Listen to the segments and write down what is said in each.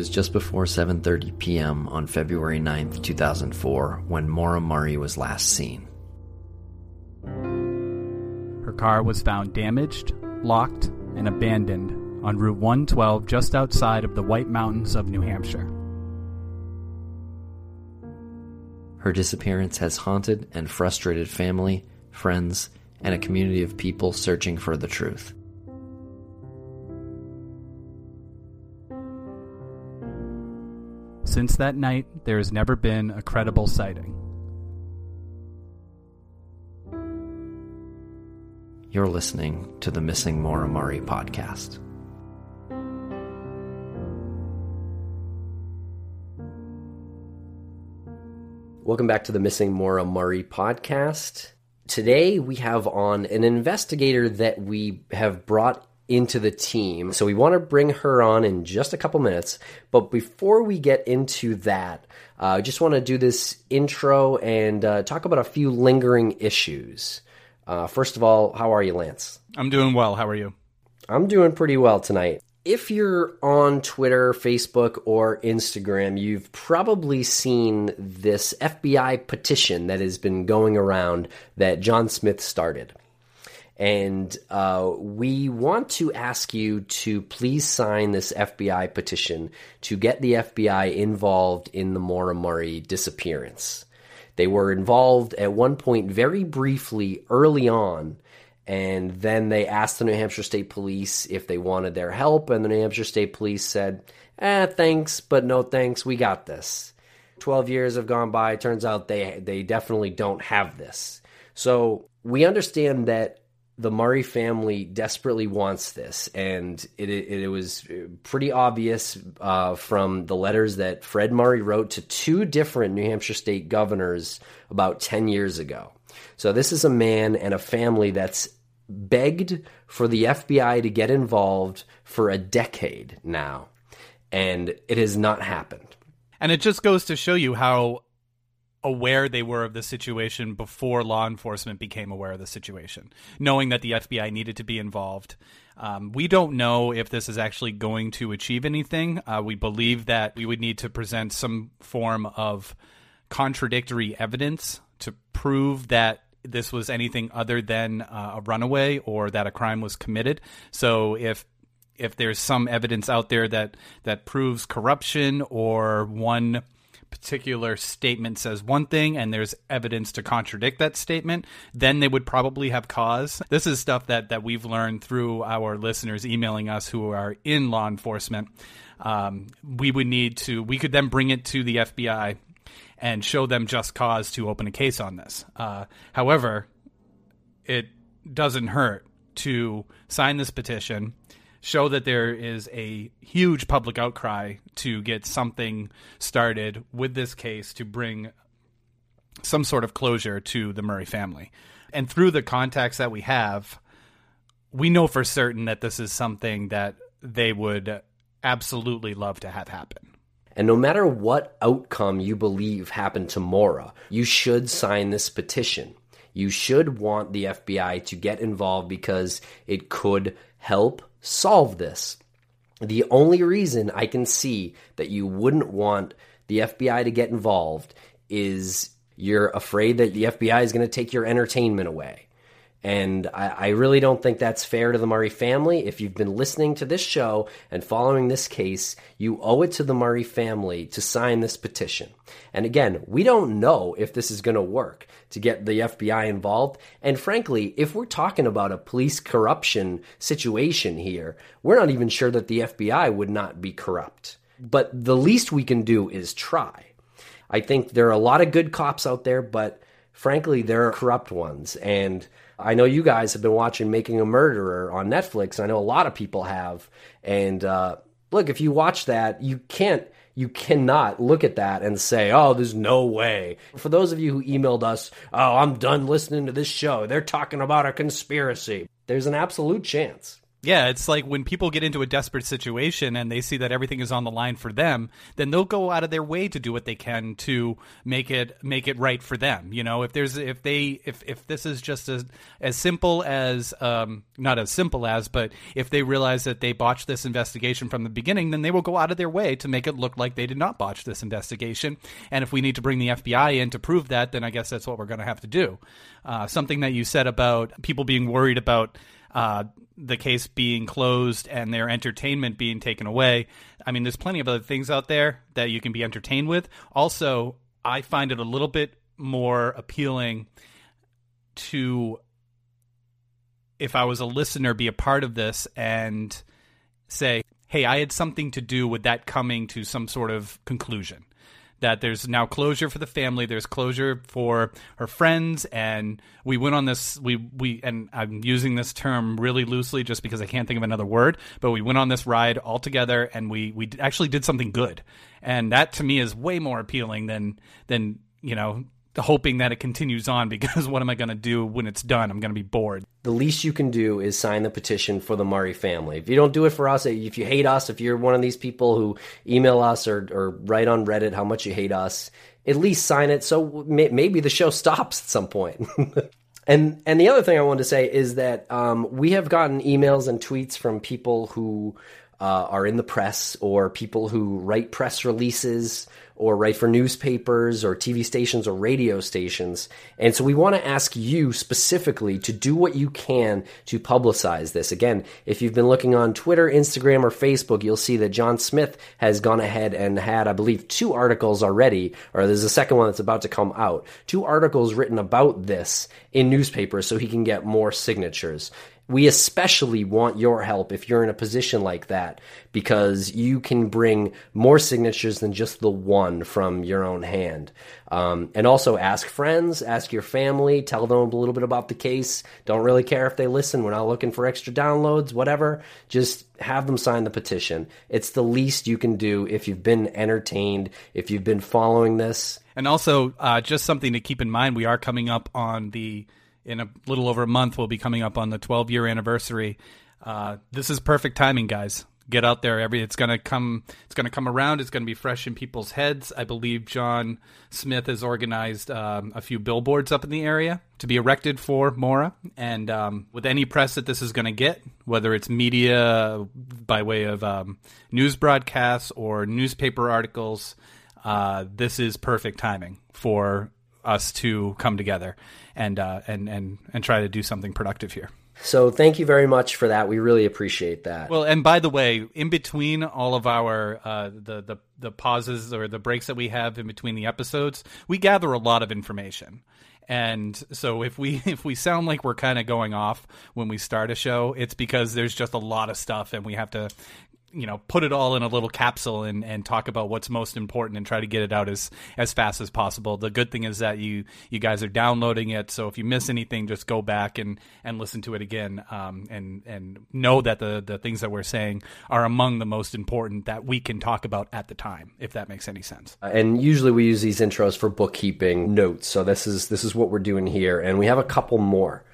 Was just before 7:30 p.m. on February 9th, 2004, when Maura Murray was last seen. Her car was found damaged, locked, and abandoned on Route 112 just outside of the White Mountains of New Hampshire. Her disappearance has haunted and frustrated family, friends, and a community of people searching for the truth. Since that night, there has never been a credible sighting. You're listening to the Missing Maura Murray podcast. Welcome back to the Missing Maura Murray podcast. Today we have on an investigator that we have brought into the team. So we want to bring her on in just a couple minutes. But before we get into that, uh, I just want to do this intro and uh, talk about a few lingering issues. Uh, first of all, how are you, Lance? I'm doing well. How are you? I'm doing pretty well tonight. If you're on Twitter, Facebook, or Instagram, you've probably seen this FBI petition that has been going around that John Smith started. And uh, we want to ask you to please sign this FBI petition to get the FBI involved in the Murray disappearance. They were involved at one point very briefly early on, and then they asked the New Hampshire State Police if they wanted their help, and the New Hampshire State Police said, eh, thanks, but no thanks, we got this. 12 years have gone by, turns out they, they definitely don't have this. So we understand that the Murray family desperately wants this, and it, it, it was pretty obvious uh, from the letters that Fred Murray wrote to two different New Hampshire state governors about 10 years ago. So, this is a man and a family that's begged for the FBI to get involved for a decade now, and it has not happened. And it just goes to show you how aware they were of the situation before law enforcement became aware of the situation, knowing that the FBI needed to be involved. Um, we don't know if this is actually going to achieve anything. Uh, we believe that we would need to present some form of contradictory evidence to prove that this was anything other than uh, a runaway or that a crime was committed. So if if there's some evidence out there that that proves corruption or one particular statement says one thing and there's evidence to contradict that statement, then they would probably have cause. This is stuff that, that we've learned through our listeners emailing us who are in law enforcement. Um, we would need to, we could then bring it to the FBI and show them just cause to open a case on this. Uh, however, it doesn't hurt to sign this petition show that there is a huge public outcry to get something started with this case to bring some sort of closure to the Murray family. And through the contacts that we have, we know for certain that this is something that they would absolutely love to have happen. And no matter what outcome you believe happened to Maura, you should sign this petition. You should want the FBI to get involved because it could help solve this. The only reason I can see that you wouldn't want the FBI to get involved is you're afraid that the FBI is going to take your entertainment away. And I, I, really don't think that's fair to the Murray family. If you've been listening to this show and following this case, you owe it to the Murray family to sign this petition. And again, we don't know if this is going to work to get the FBI involved. And frankly, if we're talking about a police corruption situation here, we're not even sure that the FBI would not be corrupt. But the least we can do is try. I think there are a lot of good cops out there, but frankly, there are corrupt ones. And I know you guys have been watching Making a Murderer on Netflix. And I know a lot of people have. And uh, look, if you watch that, you can't. You cannot look at that and say, oh, there's no way. For those of you who emailed us, oh, I'm done listening to this show. They're talking about a conspiracy. There's an absolute chance. Yeah, it's like when people get into a desperate situation and they see that everything is on the line for them, then they'll go out of their way to do what they can to make it make it right for them. You know, if there's if they if if this is just as as simple as um not as simple as, but if they realize that they botched this investigation from the beginning, then they will go out of their way to make it look like they did not botch this investigation. And if we need to bring the FBI in to prove that, then I guess that's what we're going to have to do. Uh, something that you said about people being worried about uh, the case being closed and their entertainment being taken away. I mean, there's plenty of other things out there that you can be entertained with. Also, I find it a little bit more appealing to, if I was a listener, be a part of this and say, hey, I had something to do with that coming to some sort of conclusion that there's now closure for the family. There's closure for her friends, and we went on this. We we and I'm using this term really loosely just because I can't think of another word. But we went on this ride all together, and we we actually did something good, and that to me is way more appealing than than you know hoping that it continues on because what am I going to do when it's done? I'm going to be bored. The least you can do is sign the petition for the Murray family. If you don't do it for us, if you hate us, if you're one of these people who email us or, or write on Reddit how much you hate us, at least sign it so may, maybe the show stops at some point. and and the other thing I wanted to say is that um, we have gotten emails and tweets from people who uh, are in the press or people who write press releases or write for newspapers or TV stations or radio stations. And so we want to ask you specifically to do what you can to publicize this. Again, if you've been looking on Twitter, Instagram, or Facebook, you'll see that John Smith has gone ahead and had, I believe, two articles already, or there's a second one that's about to come out. Two articles written about this in newspapers so he can get more signatures we especially want your help if you're in a position like that because you can bring more signatures than just the one from your own hand. Um, and also ask friends, ask your family, tell them a little bit about the case. Don't really care if they listen. We're not looking for extra downloads, whatever. Just have them sign the petition. It's the least you can do if you've been entertained, if you've been following this. And also, uh, just something to keep in mind we are coming up on the in a little over a month, we'll be coming up on the 12 year anniversary. Uh, this is perfect timing, guys. Get out there. Every it's gonna come. It's gonna come around. It's gonna be fresh in people's heads. I believe John Smith has organized um, a few billboards up in the area to be erected for Maura. And um, with any press that this is going to get, whether it's media by way of um, news broadcasts or newspaper articles, uh, this is perfect timing for us to come together and uh, and and and try to do something productive here. So thank you very much for that. We really appreciate that. Well, and by the way, in between all of our uh, the the the pauses or the breaks that we have in between the episodes, we gather a lot of information. And so if we if we sound like we're kind of going off when we start a show, it's because there's just a lot of stuff and we have to you know put it all in a little capsule and, and talk about what's most important and try to get it out as as fast as possible. The good thing is that you you guys are downloading it. So if you miss anything just go back and and listen to it again um, and and know that the the things that we're saying are among the most important that we can talk about at the time if that makes any sense. Uh, and usually we use these intros for bookkeeping notes. So this is this is what we're doing here. And we have a couple more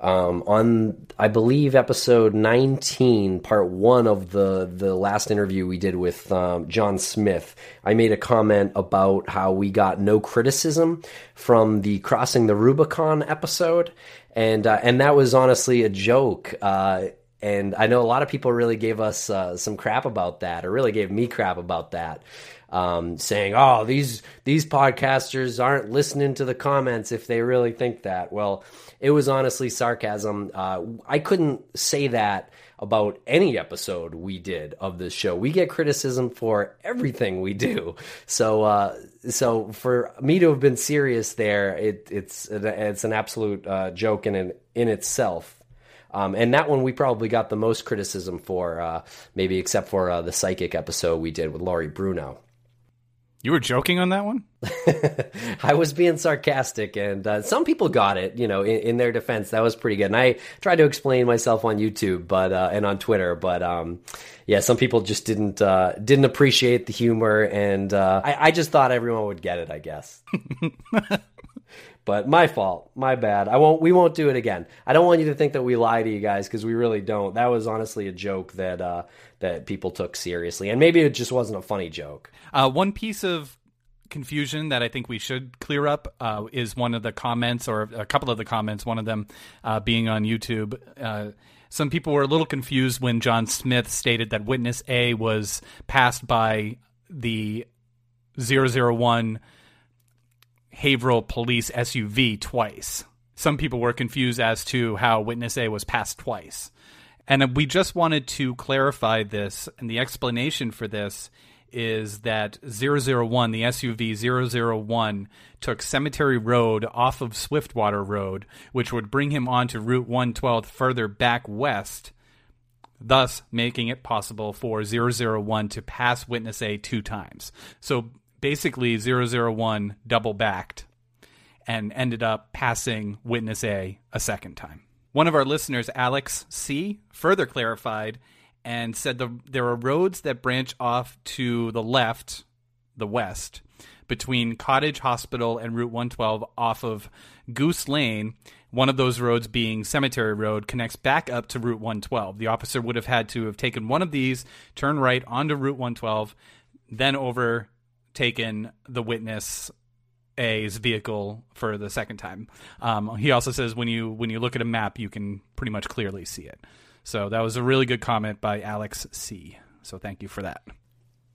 um, on I believe episode 19, part one of the the last interview we did with um, John Smith, I made a comment about how we got no criticism from the crossing the Rubicon episode, and uh, and that was honestly a joke. Uh, and I know a lot of people really gave us uh, some crap about that, or really gave me crap about that, um, saying, "Oh, these these podcasters aren't listening to the comments if they really think that." Well, it was honestly sarcasm. Uh, I couldn't say that about any episode we did of this show. We get criticism for everything we do. So, uh, so for me to have been serious there, it, it's it's an absolute uh, joke in in itself. Um, and that one we probably got the most criticism for, uh, maybe except for uh, the psychic episode we did with Laurie Bruno. You were joking on that one? I was being sarcastic, and uh, some people got it. You know, in, in, their defense, that was pretty good. And I tried to explain myself on YouTube, but uh, and on Twitter, but um, yeah, some people just didn't uh, didn't appreciate the humor, and uh, I, I just thought everyone would get it. I guess. But my fault, my bad. I won't. We won't do it again. I don't want you to think that we lie to you guys because we really don't. That was honestly a joke that uh, that people took seriously, and maybe it just wasn't a funny joke. Uh, one piece of confusion that I think we should clear up uh, is one of the comments, or a couple of the comments. One of them uh, being on YouTube. Uh, some people were a little confused when John Smith stated that witness A was passed by the 001 Haverhill police SUV twice. Some people were confused as to how witness A was passed twice. And we just wanted to clarify this, and the explanation for this is that 001, the SUV 001, took Cemetery Road off of Swiftwater Road, which would bring him onto Route 112 further back west, thus making it possible for 001 to pass Witness A two times. So basically 001 double backed and ended up passing Witness A a second time. One of our listeners, Alex C., further clarified and said the, there are roads that branch off to the left, the west, between Cottage Hospital and Route 112 off of Goose Lane. One of those roads being Cemetery Road connects back up to Route 112. The officer would have had to have taken one of these, turn right onto Route 112, then over taken the witness A's vehicle for the second time. Um, he also says when you when you look at a map, you can pretty much clearly see it. So that was a really good comment by Alex C. So thank you for that.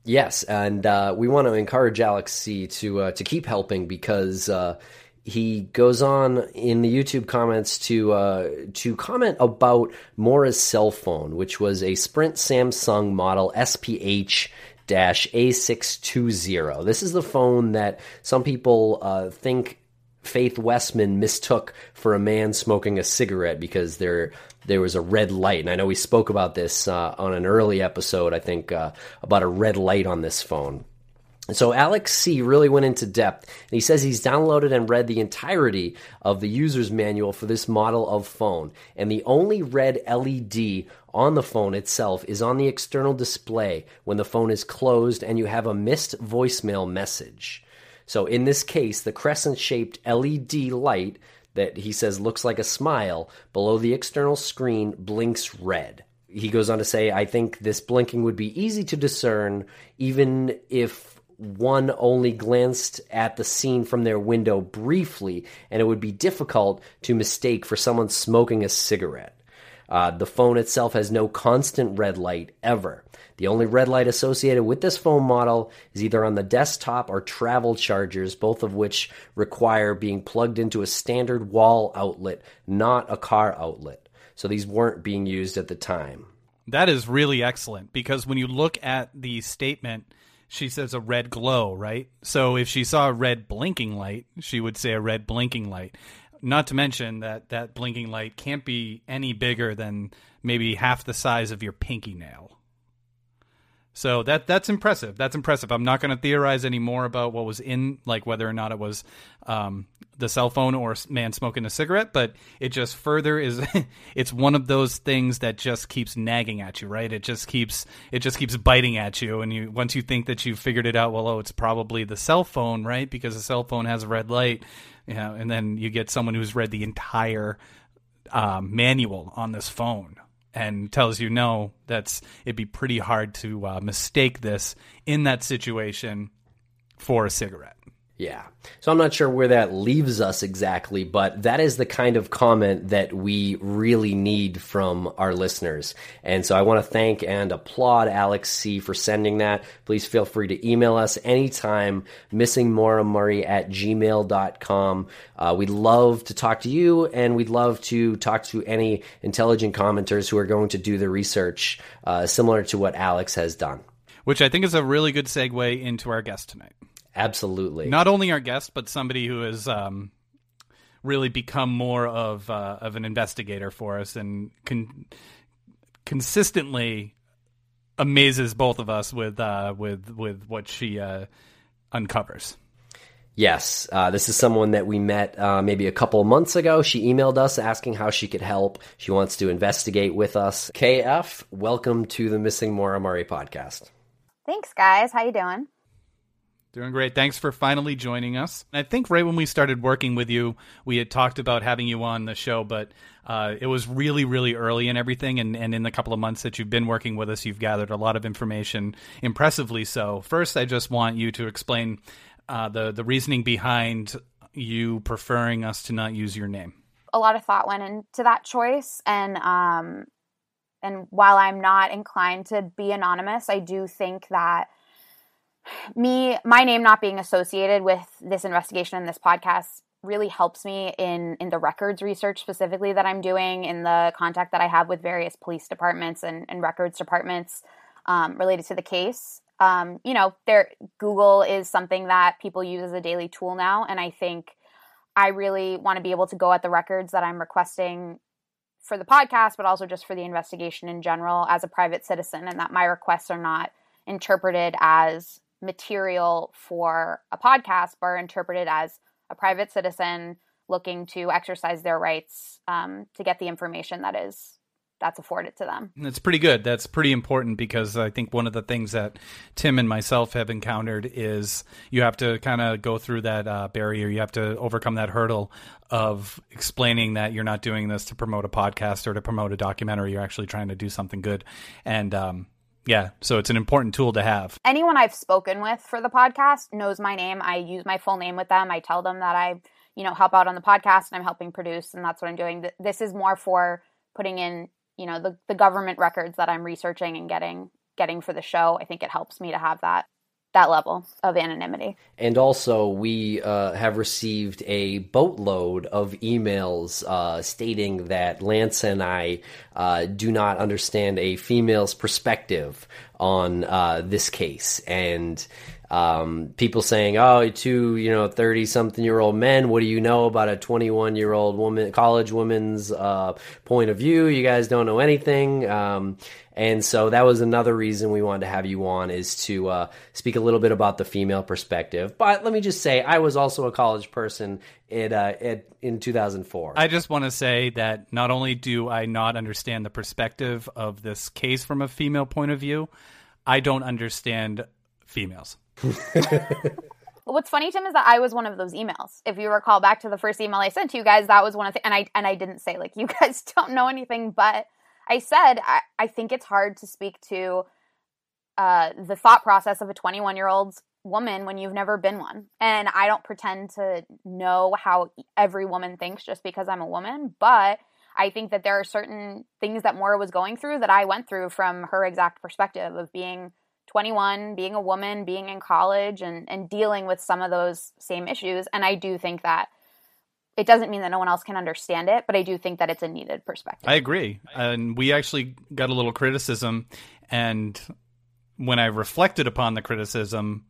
Yes, and uh, we want to encourage Alex C. to uh, to keep helping because uh, he goes on in the YouTube comments to uh, to comment about Maura's cell phone, which was a Sprint Samsung model SPH a620. This is the phone that some people uh, think Faith Westman mistook for a man smoking a cigarette because there there was a red light. And I know we spoke about this uh, on an early episode, I think, uh, about a red light on this phone. So Alex C really went into depth, and he says he's downloaded and read the entirety of the user's manual for this model of phone, and the only red LED on the phone itself is on the external display when the phone is closed and you have a missed voicemail message. So in this case, the crescent-shaped LED light that he says looks like a smile below the external screen blinks red. He goes on to say, I think this blinking would be easy to discern even if one only glanced at the scene from their window briefly, and it would be difficult to mistake for someone smoking a cigarette. Uh, the phone itself has no constant red light ever. The only red light associated with this phone model is either on the desktop or travel chargers, both of which require being plugged into a standard wall outlet, not a car outlet. So these weren't being used at the time. That is really excellent because when you look at the statement, she says a red glow, right? So if she saw a red blinking light, she would say a red blinking light. Not to mention that that blinking light can't be any bigger than maybe half the size of your pinky nail. So that that's impressive. That's impressive. I'm not going to theorize any more about what was in, like whether or not it was um, the cell phone or man smoking a cigarette, but it just further is it's one of those things that just keeps nagging at you, right? It just keeps it just keeps biting at you and you once you think that you've figured it out, well, oh, it's probably the cell phone, right? Because the cell phone has a red light, you know, and then you get someone who's read the entire um, manual on this phone and tells you no, that's it'd be pretty hard to uh, mistake this in that situation for a cigarette. Yeah. So I'm not sure where that leaves us exactly, but that is the kind of comment that we really need from our listeners. And so I want to thank and applaud Alex C for sending that. Please feel free to email us anytime, missingmauramurray at gmail.com. Uh, we'd love to talk to you and we'd love to talk to any intelligent commenters who are going to do the research uh, similar to what Alex has done. Which I think is a really good segue into our guest tonight. Absolutely. Not only our guest, but somebody who has um, really become more of uh, of an investigator for us and con- consistently amazes both of us with uh, with with what she uh, uncovers. Yes, uh, this is someone that we met uh, maybe a couple of months ago. She emailed us asking how she could help. She wants to investigate with us. KF, welcome to the Missing Maura Murray podcast. Thanks, guys. How you doing? Doing great. Thanks for finally joining us. I think right when we started working with you, we had talked about having you on the show, but uh, it was really, really early and everything. And, and in the couple of months that you've been working with us, you've gathered a lot of information, impressively so. First, I just want you to explain uh, the the reasoning behind you preferring us to not use your name. A lot of thought went into that choice, and um, and while I'm not inclined to be anonymous, I do think that me my name not being associated with this investigation and this podcast really helps me in in the records research specifically that I'm doing in the contact that I have with various police departments and, and records departments um, related to the case. Um, you know, there Google is something that people use as a daily tool now, and I think I really want to be able to go at the records that I'm requesting for the podcast, but also just for the investigation in general as a private citizen, and that my requests are not interpreted as material for a podcast are interpreted as a private citizen looking to exercise their rights um, to get the information that is that's afforded to them. That's pretty good. That's pretty important because I think one of the things that Tim and myself have encountered is you have to kind of go through that uh, barrier. You have to overcome that hurdle of explaining that you're not doing this to promote a podcast or to promote a documentary. You're actually trying to do something good. And um, yeah, so it's an important tool to have. Anyone I've spoken with for the podcast knows my name. I use my full name with them. I tell them that I, you know, help out on the podcast and I'm helping produce and that's what I'm doing. This is more for putting in, you know, the the government records that I'm researching and getting getting for the show. I think it helps me to have that that level of anonymity. And also, we uh, have received a boatload of emails uh, stating that Lance and I uh, do not understand a female's perspective on uh, this case. And um, people saying, "Oh, two, you know, thirty-something-year-old men. What do you know about a twenty-one-year-old woman, college woman's uh, point of view? You guys don't know anything." Um, and so that was another reason we wanted to have you on is to uh, speak a little bit about the female perspective. But let me just say, I was also a college person in, uh, in 2004. I just want to say that not only do I not understand the perspective of this case from a female point of view, I don't understand females. What's funny, Tim, is that I was one of those emails. If you recall back to the first email I sent to you guys, that was one of the and I and I didn't say like you guys don't know anything, but I said I, I think it's hard to speak to uh, the thought process of a 21 year old woman when you've never been one. And I don't pretend to know how every woman thinks just because I'm a woman, but I think that there are certain things that Maura was going through that I went through from her exact perspective of being 21, being a woman, being in college, and, and dealing with some of those same issues. And I do think that it doesn't mean that no one else can understand it, but I do think that it's a needed perspective. I agree. And we actually got a little criticism. And when I reflected upon the criticism,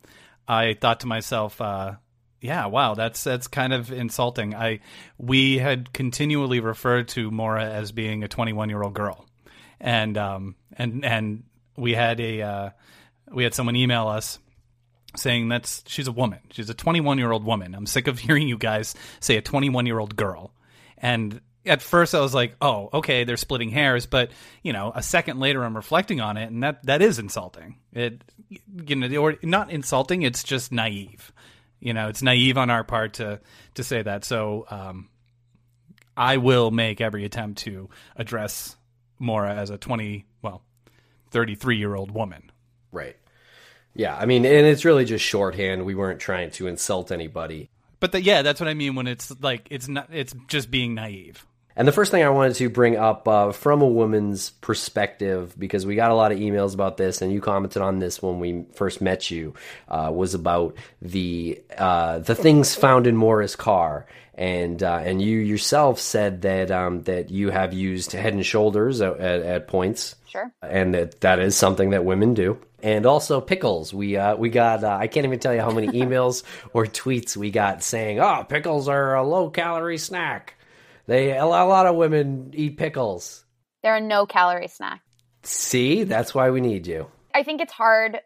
I thought to myself, uh, yeah, wow, that's that's kind of insulting. I we had continually referred to Maura as being a 21 year old girl, and um and and we had a uh, we had someone email us saying that's she's a woman. She's a 21 year old woman. I'm sick of hearing you guys say a 21 year old girl. And at first I was like, oh, okay, they're splitting hairs. But you know, a second later, I'm reflecting on it, and that that is insulting. It you know, or not insulting. It's just naive. You know, it's naive on our part to to say that. So um, I will make every attempt to address Maura as a 20, well, 33 year old woman. Right. Yeah, I mean, and it's really just shorthand. We weren't trying to insult anybody. But the, yeah, that's what I mean when it's like it's not it's just being naive. And the first thing I wanted to bring up uh, from a woman's perspective, because we got a lot of emails about this, and you commented on this when we first met you, uh, was about the uh, the things found in Maura's car, and uh, and you yourself said that um, that you have used Head and Shoulders at, at, at points, sure, and that that is something that women do and also pickles. We uh, we got uh, I can't even tell you how many emails or tweets we got saying, "Oh, pickles are a low calorie snack." They a lot of women eat pickles. They're a no calorie snack. See, that's why we need you. I think it's hard.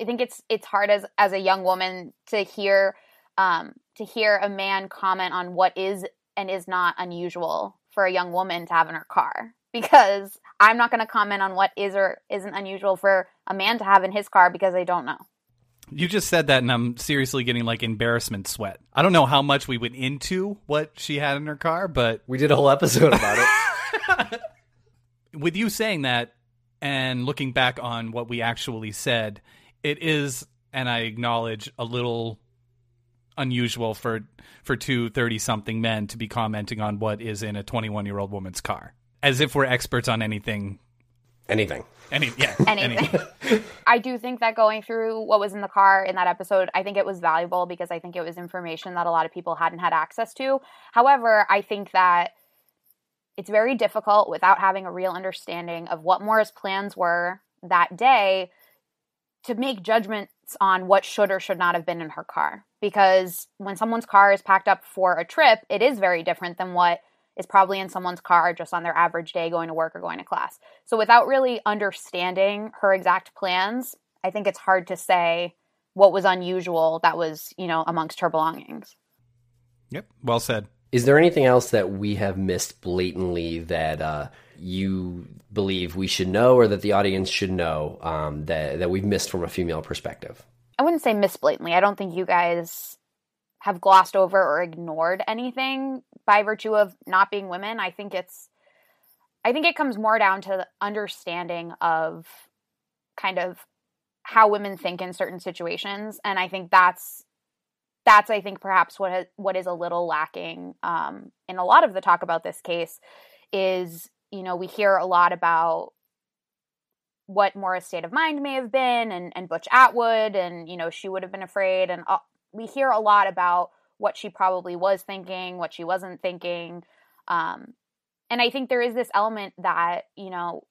I think it's it's hard as as a young woman to hear um, to hear a man comment on what is and is not unusual for a young woman to have in her car because I'm not going to comment on what is or isn't unusual for a man to have in his car because I don't know. You just said that, and I'm seriously getting like embarrassment sweat. I don't know how much we went into what she had in her car, but we did a whole episode about it. With you saying that and looking back on what we actually said, it is, and I acknowledge, a little unusual for for two 30 something men to be commenting on what is in a 21 year old woman's car as if we're experts on anything anything any yeah anything, anything. i do think that going through what was in the car in that episode i think it was valuable because i think it was information that a lot of people hadn't had access to. However i think that it's very difficult without having a real understanding of what Maura's plans were that day to make judgments on what should or should not have been in her car. Because when someone's car is packed up for a trip it is very different than what is probably in someone's car just on their average day going to work or going to class. So without really understanding her exact plans, I think it's hard to say what was unusual that was, you know, amongst her belongings. Yep, well said. Is there anything else that we have missed blatantly that uh, you believe we should know or that the audience should know um, that, that we've missed from a female perspective? I wouldn't say miss blatantly. I don't think you guys have glossed over or ignored anything by virtue of not being women. I think it's I think it comes more down to the understanding of kind of how women think in certain situations and I think that's that's I think perhaps what what is a little lacking um, in a lot of the talk about this case is you know we hear a lot about what Maura's state of mind may have been and, and Butch Atwood and you know she would have been afraid and we hear a lot about what she probably was thinking, what she wasn't thinking. Um, and I think there is this element that, you know,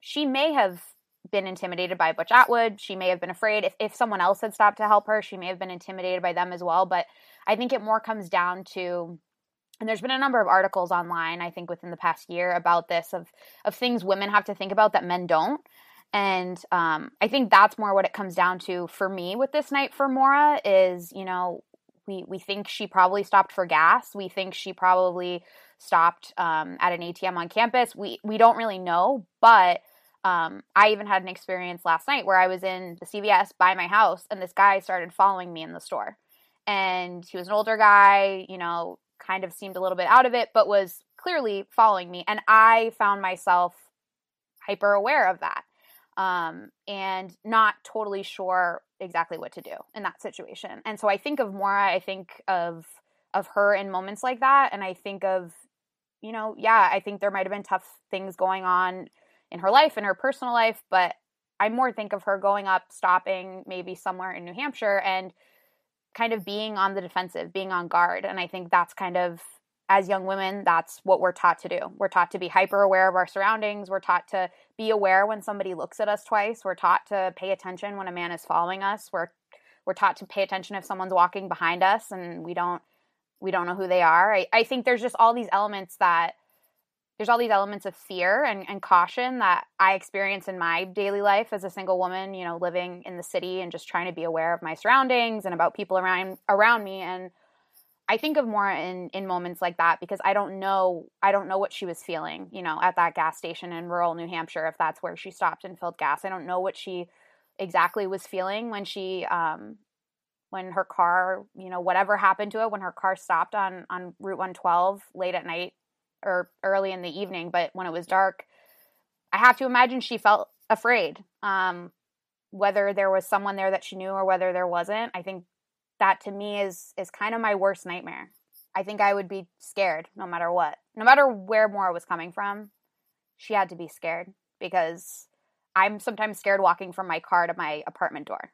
she may have been intimidated by Butch Atwood. She may have been afraid. If, if someone else had stopped to help her, she may have been intimidated by them as well. But I think it more comes down to, and there's been a number of articles online, I think within the past year about this of of things women have to think about that men don't. And um, I think that's more what it comes down to for me with this night for Maura is, you know, we we think she probably stopped for gas. We think she probably stopped um, at an ATM on campus. We we don't really know, but um, I even had an experience last night where I was in the CVS by my house, and this guy started following me in the store, and he was an older guy, you know, kind of seemed a little bit out of it, but was clearly following me, and I found myself hyper aware of that um, and not totally sure exactly what to do in that situation. And so I think of Maura, I think of of her in moments like that, and I think of, you know, yeah, I think there might have been tough things going on in her life, in her personal life, but I more think of her going up, stopping maybe somewhere in New Hampshire, and kind of being on the defensive, being on guard. And I think that's kind of as young women, that's what we're taught to do. We're taught to be hyper aware of our surroundings. We're taught to be aware when somebody looks at us twice. We're taught to pay attention when a man is following us. We're we're taught to pay attention if someone's walking behind us and we don't we don't know who they are. I, I think there's just all these elements that there's all these elements of fear and, and caution that I experience in my daily life as a single woman, you know, living in the city and just trying to be aware of my surroundings and about people around around me. And I think of Maura in in moments like that because I don't know I don't know what she was feeling, you know, at that gas station in rural New Hampshire if that's where she stopped and filled gas. I don't know what she exactly was feeling when she um when her car, you know, whatever happened to it when her car stopped on on Route 112 late at night or early in the evening, but when it was dark, I have to imagine she felt afraid. Um whether there was someone there that she knew or whether there wasn't. I think that to me is is kind of my worst nightmare. I think I would be scared no matter what. No matter where Maura was coming from, she had to be scared because I'm sometimes scared walking from my car to my apartment door.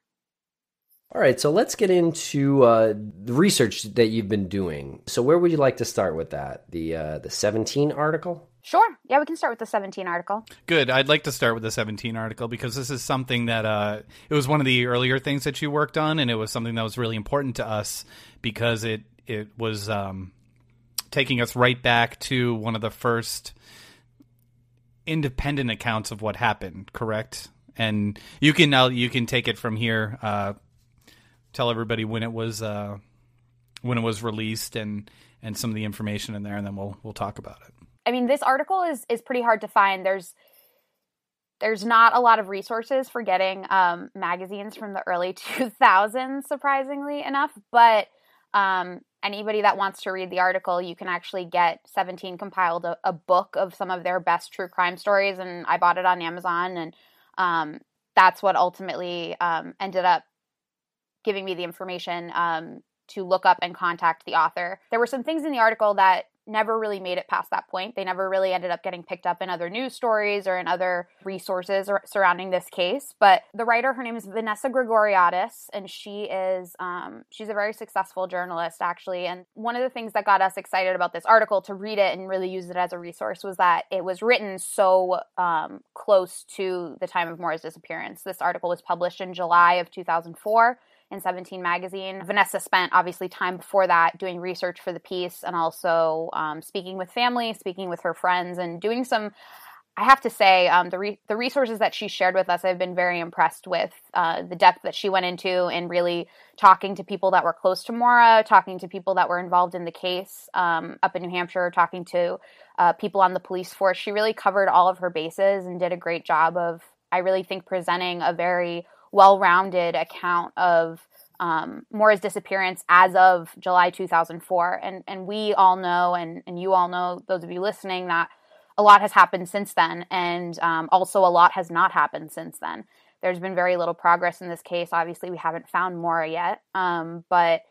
All right, so let's get into uh, the research that you've been doing. So, where would you like to start with that? The uh, the 17 article? Sure. Yeah, we can start with the 17 article. Good. I'd like to start with the 17 article because this is something that uh, it was one of the earlier things that you worked on, and it was something that was really important to us because it it was um, taking us right back to one of the first independent accounts of what happened. Correct. And you can now you can take it from here. Uh, tell everybody when it was uh, when it was released and and some of the information in there, and then we'll we'll talk about it. I mean, this article is is pretty hard to find. There's there's not a lot of resources for getting um, magazines from the early 2000s, surprisingly enough. But um, anybody that wants to read the article, you can actually get 17 compiled a, a, book of some of their best true crime stories, and I bought it on Amazon, and um, that's what ultimately um, ended up giving me the information um, to look up and contact the author. There were some things in the article that never really made it past that point. They never really ended up getting picked up in other news stories or in other resources surrounding this case. But the writer, her name is Vanessa Grigoriadis, and she is um, she's a very successful journalist actually. And one of the things that got us excited about this article to read it and really use it as a resource was that it was written so um, close to the time of Maura's disappearance. This article was published in July of 2004 in 17 magazine. Vanessa spent obviously time before that doing research for the piece and also um, speaking with family, speaking with her friends, and doing some. I have to say, um, the re- the resources that she shared with us, I've been very impressed with uh, the depth that she went into and really talking to people that were close to Maura, talking to people that were involved in the case um, up in New Hampshire, talking to uh, people on the police force. She really covered all of her bases and did a great job of, I really think, presenting a very well-rounded account of um, Maura's disappearance as of July 2004. And and we all know, and and you all know, those of you listening, that a lot has happened since then, and um, also a lot has not happened since then. There's been very little progress in this case. Obviously, we haven't found Maura yet, um, but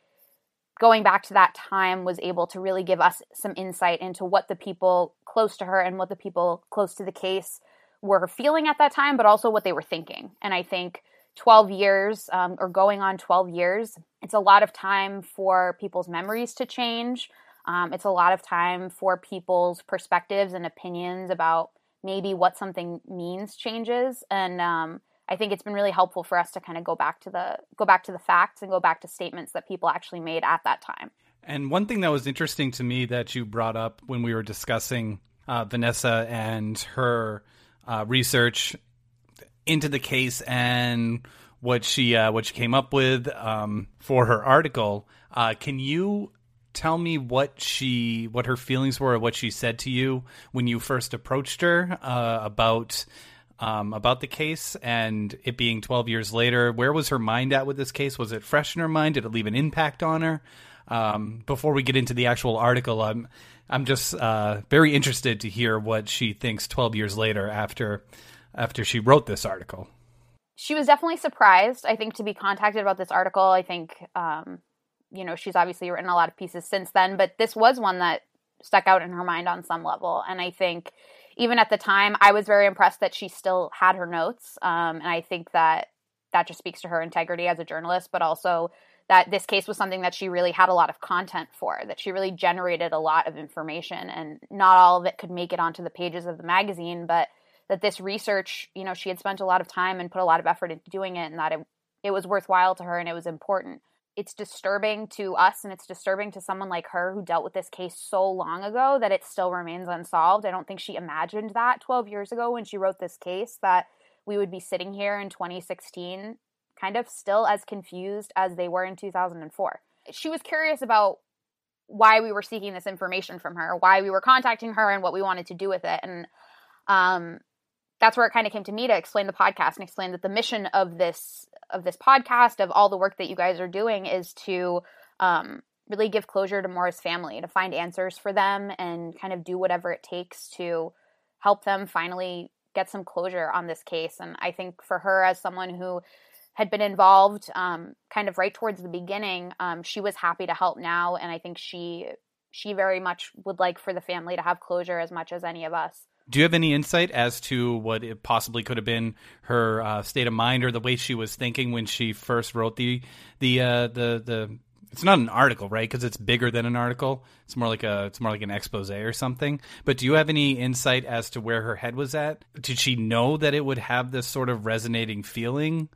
going back to that time was able to really give us some insight into what the people close to her and what the people close to the case were feeling at that time, but also what they were thinking. And I think 12 years um, or going on 12 years, it's a lot of time for people's memories to change. Um, it's a lot of time for people's perspectives and opinions about maybe what something means changes. And um, I think it's been really helpful for us to kind of go back to the go back to the facts and go back to statements that people actually made at that time. And one thing that was interesting to me that you brought up when we were discussing uh, Vanessa and her uh, research into the case and what she uh, what she came up with um, for her article. Uh, can you tell me what she what her feelings were, or what she said to you when you first approached her uh, about um, about the case and it being 12 years later? Where was her mind at with this case? Was it fresh in her mind? Did it leave an impact on her? Um, before we get into the actual article, I'm I'm just uh, very interested to hear what she thinks 12 years later after after she wrote this article she was definitely surprised, I think, to be contacted about this article. I think, um, you know, she's obviously written a lot of pieces since then, but this was one that stuck out in her mind on some level. And I think even at the time, I was very impressed that she still had her notes. Um, and I think that that just speaks to her integrity as a journalist, but also that this case was something that she really had a lot of content for, that she really generated a lot of information. And not all of it could make it onto the pages of the magazine, but that this research, you know, she had spent a lot of time and put a lot of effort into doing it and that it, it was worthwhile to her and it was important. It's disturbing to us and it's disturbing to someone like her who dealt with this case so long ago that it still remains unsolved. I don't think she imagined that 12 years ago when she wrote this case that we would be sitting here in 2016 kind of still as confused as they were in 2004. She was curious about why we were seeking this information from her, why we were contacting her, and what we wanted to do with it. And um, that's where it kind of came to me to explain the podcast and explain that the mission of this of this podcast of all the work that you guys are doing is to um, really give closure to Maura's family, to find answers for them, and kind of do whatever it takes to help them finally get some closure on this case. And I think for her, as someone who had been involved um, kind of right towards the beginning, um, she was happy to help now, and I think she she very much would like for the family to have closure as much as any of us. Do you have any insight as to what it possibly could have been her uh, state of mind or the way she was thinking when she first wrote the the uh, the the? It's not an article, right? Because it's bigger than an article. It's more like a it's more like an expose or something. But do you have any insight as to where her head was at? Did she know that it would have this sort of resonating feeling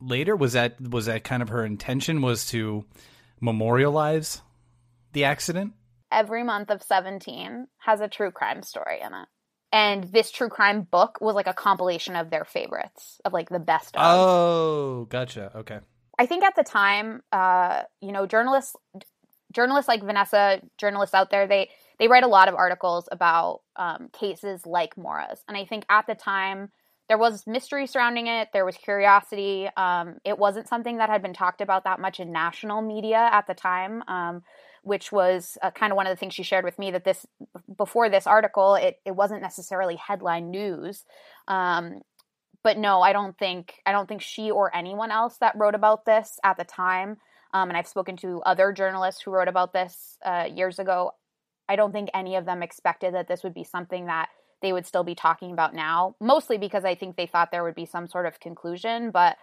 later? Was that was that kind of her intention? Was to memorialize the accident? Every month of 17 has a true crime story in it. And this true crime book was like a compilation of their favorites, of like the best of. Oh, gotcha. Okay. I think at the time, uh, you know, journalists journalists like Vanessa, journalists out there, they they write a lot of articles about um, cases like Maura's. and I think at the time there was mystery surrounding it. There was curiosity. Um, it wasn't something that had been talked about that much in national media at the time. Um, which was uh, kind of one of the things she shared with me that this before this article it, it wasn't necessarily headline news. Um, but no i don't think i don't think she or anyone else that wrote about this at the time um, and i've spoken to other journalists who wrote about this uh, years ago i don't think any of them expected that this would be something that they would still be talking about now mostly because i think they thought there would be some sort of conclusion but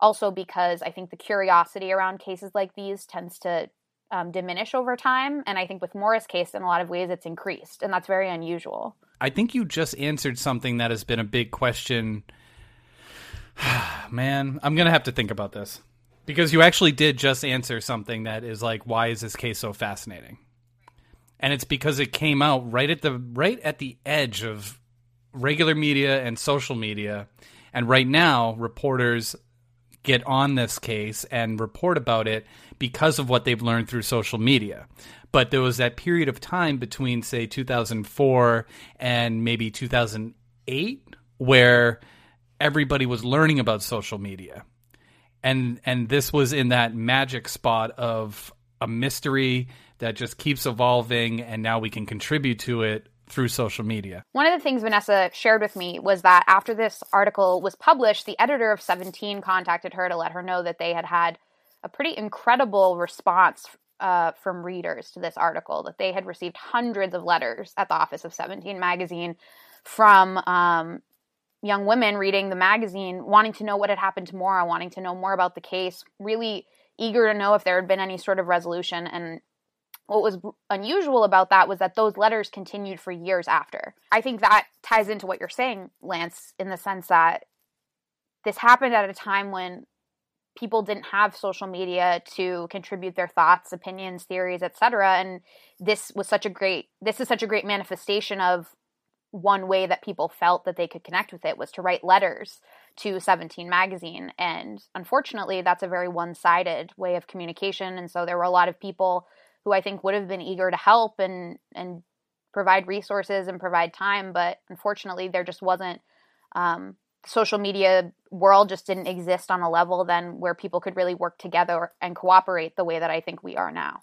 also because i think the curiosity around cases like these tends to um, diminish over time. And I think with Maura's case, in a lot of ways, it's increased, and that's very unusual. I think you just answered something that has been a big question. Man, I'm going to have to think about this because you actually did just answer something that is like, why is this case so fascinating? And it's because it came out right at the right at the edge of regular media and social media. And right now, reporters get on this case and report about it because of what they've learned through social media. But there was that period of time between, say, 2004 and maybe 2008 where everybody was learning about social media. And and this was in that magic spot of a mystery that just keeps evolving and now we can contribute to it through social media. One of the things Vanessa shared with me was that after this article was published, the editor of 17 contacted her to let her know that they had had a pretty incredible response uh, from readers to this article, that they had received hundreds of letters at the office of 17 magazine from um, young women reading the magazine, wanting to know what had happened to Maura, wanting to know more about the case, really eager to know if there had been any sort of resolution. And what was unusual about that was that those letters continued for years after. I think that ties into what you're saying, Lance, in the sense that this happened at a time when people didn't have social media to contribute their thoughts, opinions, theories, etc. And this was such a great this is such a great manifestation of one way that people felt that they could connect with it was to write letters to 17 magazine and unfortunately that's a very one-sided way of communication and so there were a lot of people who I think would have been eager to help and and provide resources and provide time, but unfortunately, there just wasn't. Um, social media world just didn't exist on a level then where people could really work together and cooperate the way that I think we are now.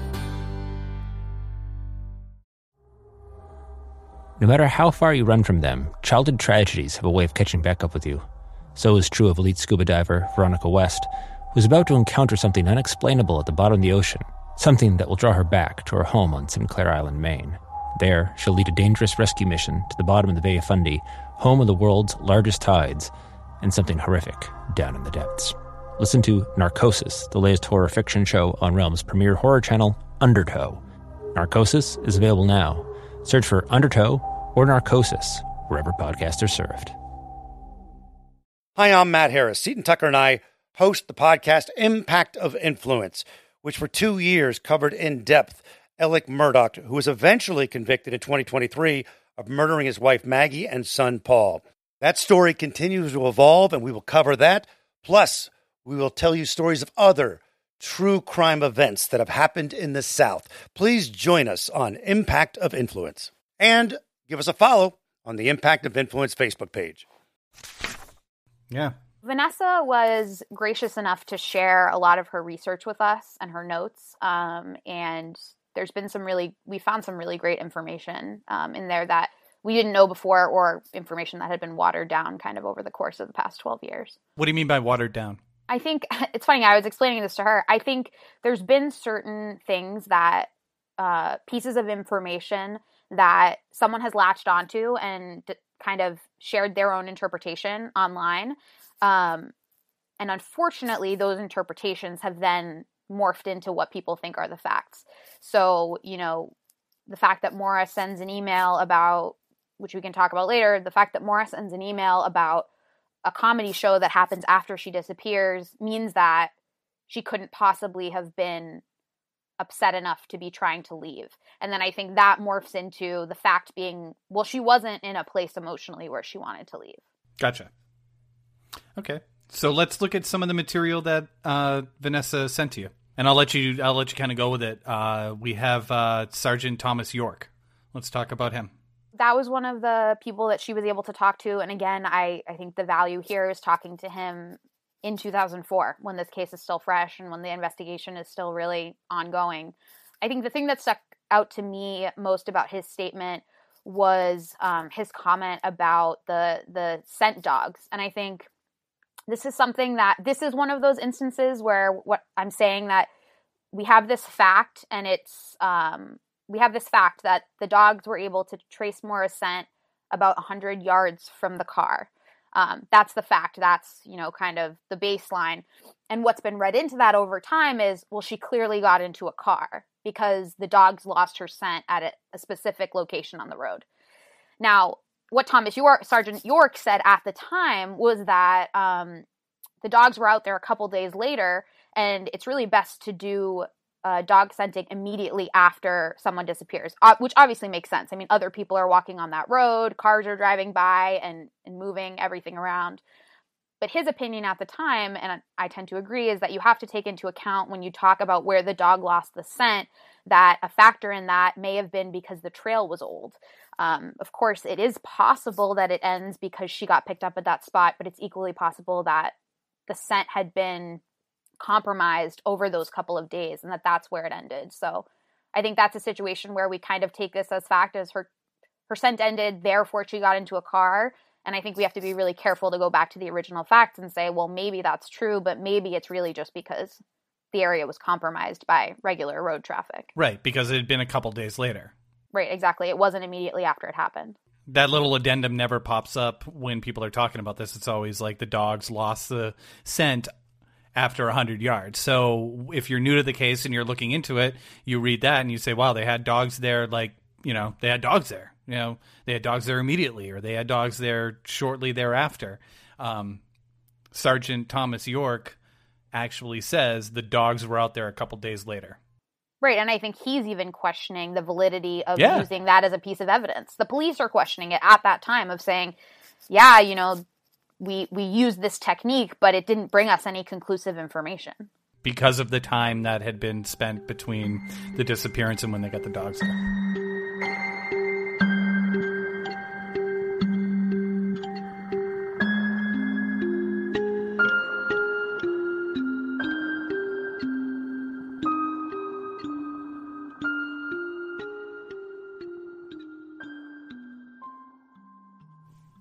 No matter how far you run from them, childhood tragedies have a way of catching back up with you. So is true of elite scuba diver Veronica West, who's about to encounter something unexplainable at the bottom of the ocean, something that will draw her back to her home on Sinclair Island, Maine. There, she'll lead a dangerous rescue mission to the bottom of the Bay of Fundy, home of the world's largest tides, and something horrific down in the depths. Listen to Narcosis, the latest horror fiction show on Realm's premier horror channel, Undertow. Narcosis is available now. Search for Undertow or Narcosis wherever podcasts are served. Hi, I'm Matt Harris. Seton Tucker and I host the podcast Impact of Influence, which for two years covered in depth Alex Murdaugh, who was eventually convicted in 2023 of murdering his wife Maggie and son Paul. That story continues to evolve, and we will cover that. Plus, we will tell you stories of other true crime events that have happened in the South. Please join us on Impact of Influence and give us a follow on the Impact of Influence Facebook page. Yeah. Vanessa was gracious enough to share a lot of her research with us and her notes. Um, and there's been some really, we found some really great information um, in there that we didn't know before or information that had been watered down kind of over the course of the past 12 years. What do you mean by watered down? I think it's funny. I was explaining this to her. I think there's been certain things that uh, pieces of information that someone has latched onto and kind of shared their own interpretation online. Um, and unfortunately, those interpretations have then morphed into what people think are the facts. So, you know, the fact that Maura sends an email about, which we can talk about later, the fact that Maura sends an email about a comedy show that happens after she disappears means that she couldn't possibly have been upset enough to be trying to leave. And then I think that morphs into the fact being, well, she wasn't in a place emotionally where she wanted to leave. Gotcha. Okay. So let's look at some of the material that uh, Vanessa sent to you, and I'll let you. I'll let you kind of go with it. Uh, we have uh, Sergeant Thomas York. Let's talk about him. That was one of the people that she was able to talk to, and again, I I think the value here is talking to him in 2004 when this case is still fresh and when the investigation is still really ongoing. I think the thing that stuck out to me most about his statement was um, his comment about the the scent dogs, and I think this is something that this is one of those instances where what I'm saying that we have this fact, and it's um, we have this fact that the dogs were able to trace Maura's scent about 100 yards from the car. Um, that's the fact. That's, you know, kind of the baseline. And what's been read into that over time is, well, she clearly got into a car because the dogs lost her scent at a, a specific location on the road. Now, what Thomas York, Sergeant York said at the time was that um, the dogs were out there a couple days later, and it's really best to do uh, dog scenting immediately after someone disappears, uh, which obviously makes sense. I mean, other people are walking on that road, cars are driving by and, and moving everything around. But his opinion at the time, and I tend to agree, is that you have to take into account when you talk about where the dog lost the scent, that a factor in that may have been because the trail was old. Um, of course, it is possible that it ends because she got picked up at that spot, but it's equally possible that the scent had been compromised over those couple of days and that that's where it ended. So I think that's a situation where we kind of take this as fact as her her scent ended, therefore she got into a car. And I think we have to be really careful to go back to the original facts and say, well, maybe that's true, but maybe it's really just because the area was compromised by regular road traffic. Right, because it had been a couple days later. Right, exactly. It wasn't immediately after it happened. That little addendum never pops up when people are talking about this. It's always like the dogs lost the scent after 100 yards. So if you're new to the case and you're looking into it, you read that and you say, wow, they had dogs there, like, you know, they had dogs there. You know, they had dogs there immediately or they had dogs there shortly thereafter. Um, Sergeant Thomas York actually says the dogs were out there a couple days later. Right, and I think he's even questioning the validity of Yeah. using that as a piece of evidence. The police are questioning it at that time of saying, yeah, you know, we we used this technique, but it didn't bring us any conclusive information. because of the time that had been spent between the disappearance and when they got the dogs.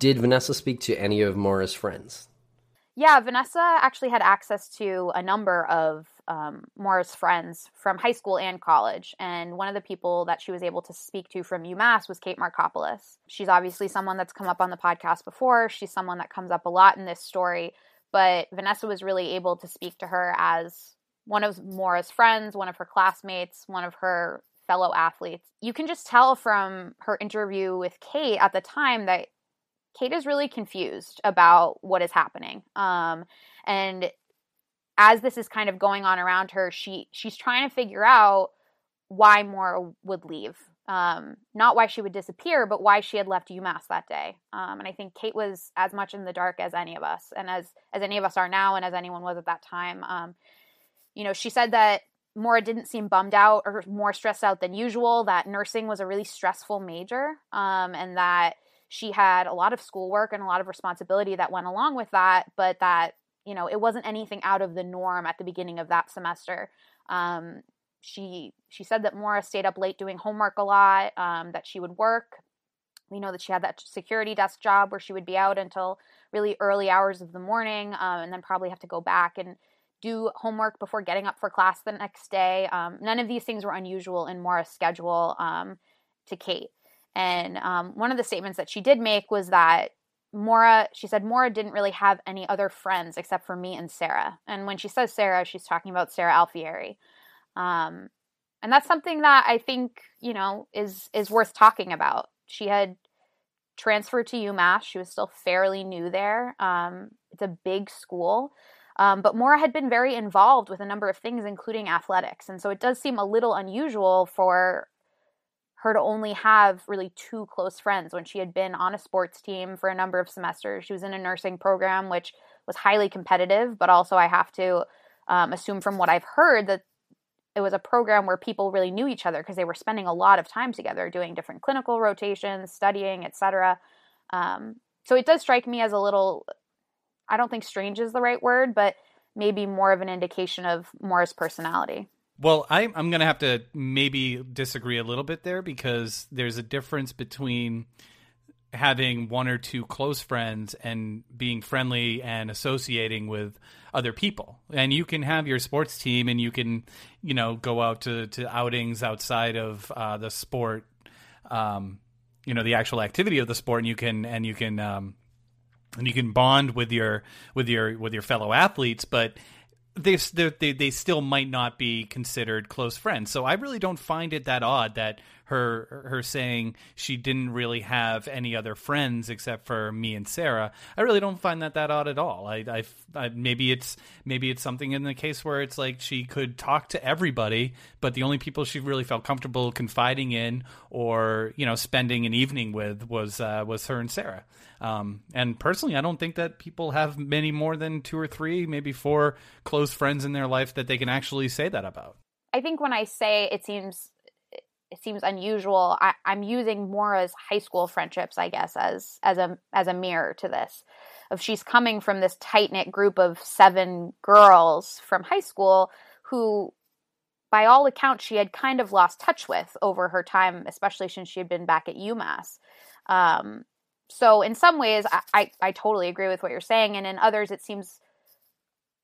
Did Vanessa speak to any of Maura's friends? Yeah, Vanessa actually had access to a number of um, friends from high school and college. And one of the people that she was able to speak to from UMass was Kate Markopoulos. She's obviously someone that's come up on the podcast before. She's someone that comes up a lot in this story. But Vanessa was really able to speak to her as one of Maura's friends, one of her classmates, one of her fellow athletes. You can just tell from her interview with Kate at the time that Kate is really confused about what is happening. Um, and as this is kind of going on around her, she she's trying to figure out why Maura would leave. Um, not why she would disappear, but why she had left UMass that day. Um, and I think Kate was as much in the dark as any of us, and as as any of us are now, and as anyone was at that time. Um, you know, she said that Maura didn't seem bummed out or more stressed out than usual. That nursing was a really stressful major, um, and that she had a lot of schoolwork and a lot of responsibility that went along with that, but that you know it wasn't anything out of the norm at the beginning of that semester. Um, she she said that Maura stayed up late doing homework a lot. Um, that she would work. We know that she had that security desk job where she would be out until really early hours of the morning, um, and then probably have to go back and do homework before getting up for class the next day. Um, none of these things were unusual in Maura's schedule um, to Kate. And um, one of the statements that she did make was that Maura, she said Maura didn't really have any other friends except for me and Sarah. And when she says Sarah, she's talking about Sarah Alfieri. Um, and that's something that I think you know is is worth talking about. She had transferred to UMass. She was still fairly new there. Um, it's a big school. Um, but Maura had been very involved with a number of things, including athletics. And so it does seem a little unusual for her to only have really two close friends when she had been on a sports team for a number of semesters. She was in a nursing program, which was highly competitive, but also I have to um, assume from what I've heard that it was a program where people really knew each other because they were spending a lot of time together doing different clinical rotations, studying, etc. Um, so it does strike me as a little, I don't think strange is the right word, but maybe more of an indication of Maura's personality. Well, I, I'm going to have to maybe disagree a little bit there because there's a difference between having one or two close friends and being friendly and associating with other people. And you can have your sports team and you can, you know, go out to, to outings outside of uh, the sport, um, you know, the actual activity of the sport and you can, and you can, um, and you can bond with your, with your, with your fellow athletes, but they they they still might not be considered close friends. So I really don't find it that odd that her her saying she didn't really have any other friends except for me and Sarah. I really don't find that that odd at all. I, I, I maybe it's maybe it's something in the case where it's like she could talk to everybody, but the only people she really felt comfortable confiding in or you know spending an evening with was uh, was her and Sarah. Um, and personally, I don't think that people have many more than two or three, maybe four close friends in their life that they can actually say that about. I think when I say it seems it seems unusual, I, I'm using Maura's high school friendships, I guess, as as a as a mirror to this. Of she's coming from this tight knit group of seven girls from high school who by all accounts, she had kind of lost touch with over her time, especially since she had been back at UMass. Um, so in some ways I, I, I totally agree with what you're saying and in others it seems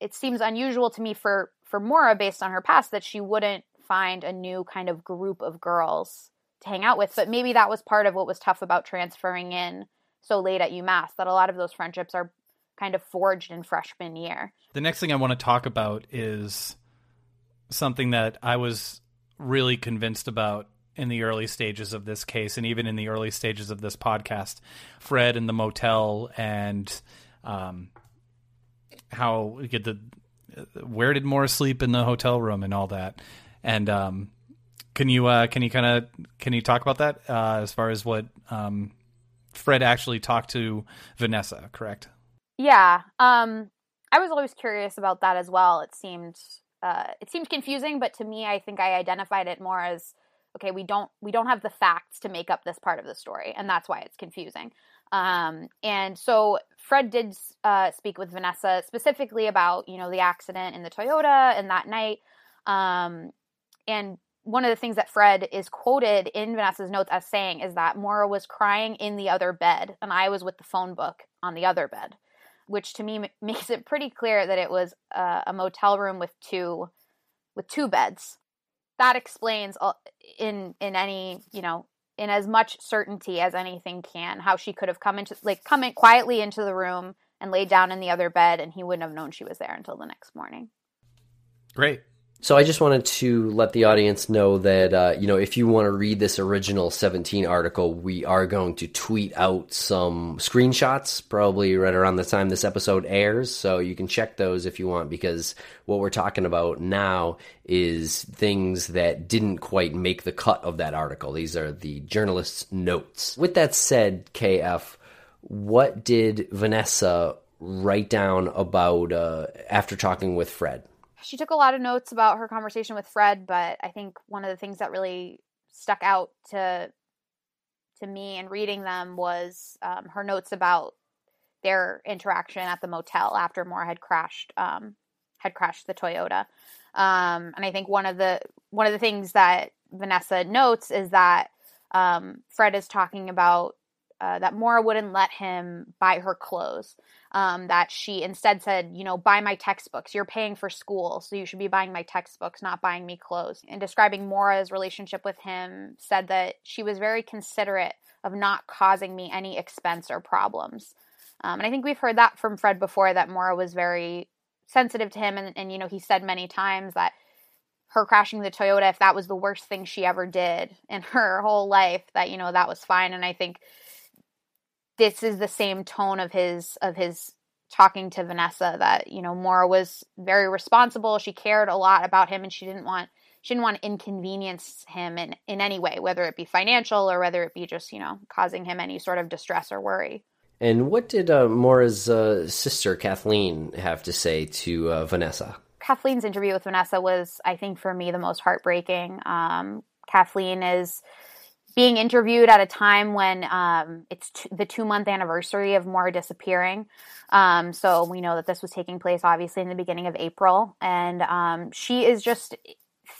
it seems unusual to me for for Maura based on her past that she wouldn't find a new kind of group of girls to hang out with. But maybe that was part of what was tough about transferring in so late at UMass that a lot of those friendships are kind of forged in freshman year. The next thing I want to talk about is something that I was really convinced about in the early stages of this case and even in the early stages of this podcast. Fred and the motel and um, how get the where did Maura sleep in the hotel room and all that and um, can you uh, can you kind of can you talk about that uh, as far as what um, fred actually talked to vanessa correct? Yeah um, i was always curious about that as well. It seemed uh, it seemed confusing but to me i think i identified it more as okay we don't we don't have the facts to make up this part of the story and that's why it's confusing. Um, and so fred did uh, speak with vanessa specifically about you know the accident in the toyota and that night. Um, and one of the things that fred is quoted in vanessa's notes as saying is that maura was crying in the other bed and i was with the phone book on the other bed which to me makes it pretty clear that it was uh, a motel room with two with two beds. That explains in in any you know in as much certainty as anything can how she could have come into like come in quietly into the room and laid down in the other bed and he wouldn't have known she was there until the next morning. Great. So I just wanted to let the audience know that uh, you know if you want to read this original 17 article, we are going to tweet out some screenshots probably right around the time this episode airs, so you can check those if you want because what we're talking about now is things that didn't quite make the cut of that article. These are the journalist's notes. With that said, KF, what did Vanessa write down about uh, after talking with Fred? She took a lot of notes about her conversation with Fred, but I think one of the things that really stuck out to to me in reading them was um, her notes about their interaction at the motel after Maura had crashed um, had crashed the Toyota. Um, and I think one of the one of the things that Vanessa notes is that um, Fred is talking about uh, that Maura wouldn't let him buy her clothes um, that she instead said, you know, buy my textbooks. You're paying for school, so you should be buying my textbooks, not buying me clothes. And describing Maura's relationship with him, said that she was very considerate of not causing me any expense or problems. Um, and I think we've heard that from Fred before that Maura was very sensitive to him. And, and, you know, he said many times that her crashing the Toyota, if that was the worst thing she ever did in her whole life, that, you know, that was fine. And I think this is the same tone of his of his talking to Vanessa that you know Maura was very responsible. She cared a lot about him, and she didn't want she didn't want to inconvenience him in in any way, whether it be financial or whether it be just you know causing him any sort of distress or worry. And what did uh, Maura's uh, sister Kathleen have to say to uh, Vanessa? Kathleen's interview with Vanessa was, I think, for me the most heartbreaking. Um, Kathleen is being interviewed at a time when um, it's t- the two month anniversary of Maura disappearing. Um, so we know that this was taking place obviously in the beginning of April. And um, she is just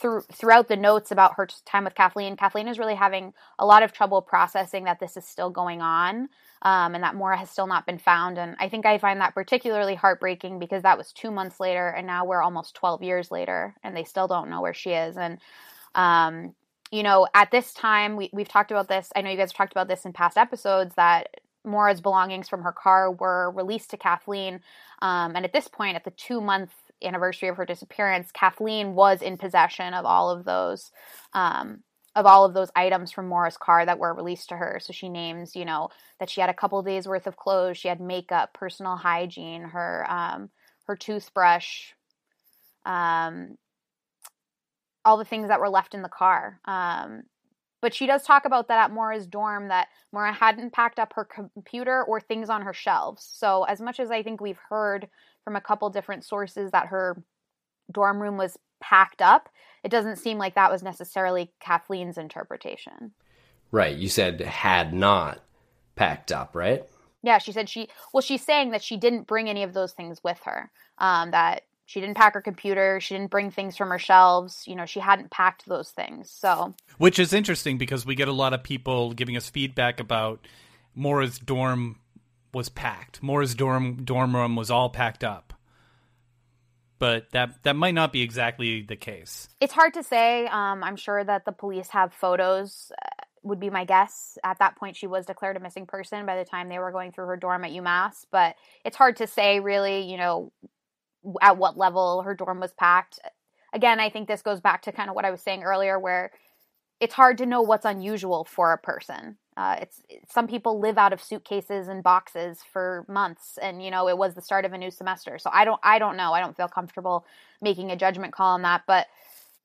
through, throughout the notes about her time with Kathleen, Kathleen is really having a lot of trouble processing that this is still going on. Um, and that Maura has still not been found. And I think I find that particularly heartbreaking because that was two months later, and now we're almost 12 years later, and they still don't know where she is. And um, you know, at this time, we, we've talked about this. I know you guys have talked about this in past episodes that Maura's belongings from her car were released to Kathleen. Um, and at this point, at the two month anniversary of her disappearance, Kathleen was in possession of all of those. Um, of all of those items from Maura's car that were released to her. So she names, you know, that she had a couple days worth of clothes, she had makeup, personal hygiene, her um, her toothbrush, um, all the things that were left in the car. Um, but she does talk about that at Maura's dorm that Maura hadn't packed up her computer or things on her shelves. So as much as I think we've heard from a couple different sources that her dorm room was packed up, it doesn't seem like that was necessarily Kathleen's interpretation. Right. You said had not packed up, right? Yeah, she said she well she's saying that she didn't bring any of those things with her. Um, that she didn't pack her computer. She didn't bring things from her shelves. You know she hadn't packed those things. So which is interesting because we get a lot of people giving us feedback about Maura's dorm was packed. Maura's dorm dorm room was all packed up. But that that might not be exactly the case. It's hard to say. Um, i'm sure that the police have photos uh, would be my guess. At that point, she was declared a missing person by the time they were going through her dorm at UMass. But it's hard to say, really, you know, at what level her dorm was packed. Again, I think this goes back to kind of what I was saying earlier, where it's hard to know what's unusual for a person. Uh, it's some people live out of suitcases and boxes for months, and you know it was the start of a new semester. So I don't, I don't know. I don't feel comfortable making a judgment call on that. But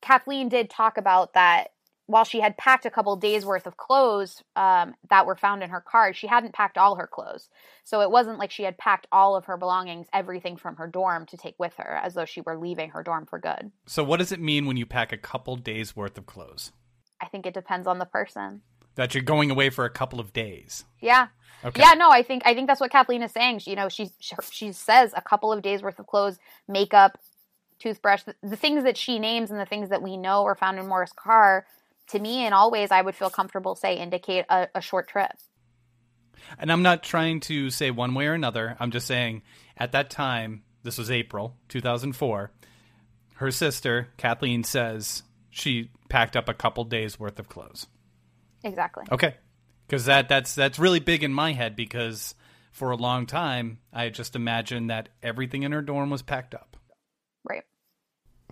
Kathleen did talk about that while she had packed a couple days worth of clothes um, that were found in her car, she hadn't packed all her clothes. So it wasn't like she had packed all of her belongings, everything from her dorm to take with her, as though she were leaving her dorm for good. So what does it mean when you pack a couple days worth of clothes? I think it depends on the person. That you're going away for a couple of days. Yeah. Okay. Yeah, no, I think I think that's what Kathleen is saying. She, you know, she she says a couple of days worth of clothes, makeup, toothbrush, the, the things that she names and the things that we know are found in Maura's car to me in all ways I would feel comfortable say indicate a, a short trip. And I'm not trying to say one way or another. I'm just saying at that time, this was April 2004, her sister, Kathleen, says she packed up a couple days worth of clothes. Exactly. Okay. Because that, that's, that's really big in my head because for a long time, I just imagined that everything in her dorm was packed up. Right.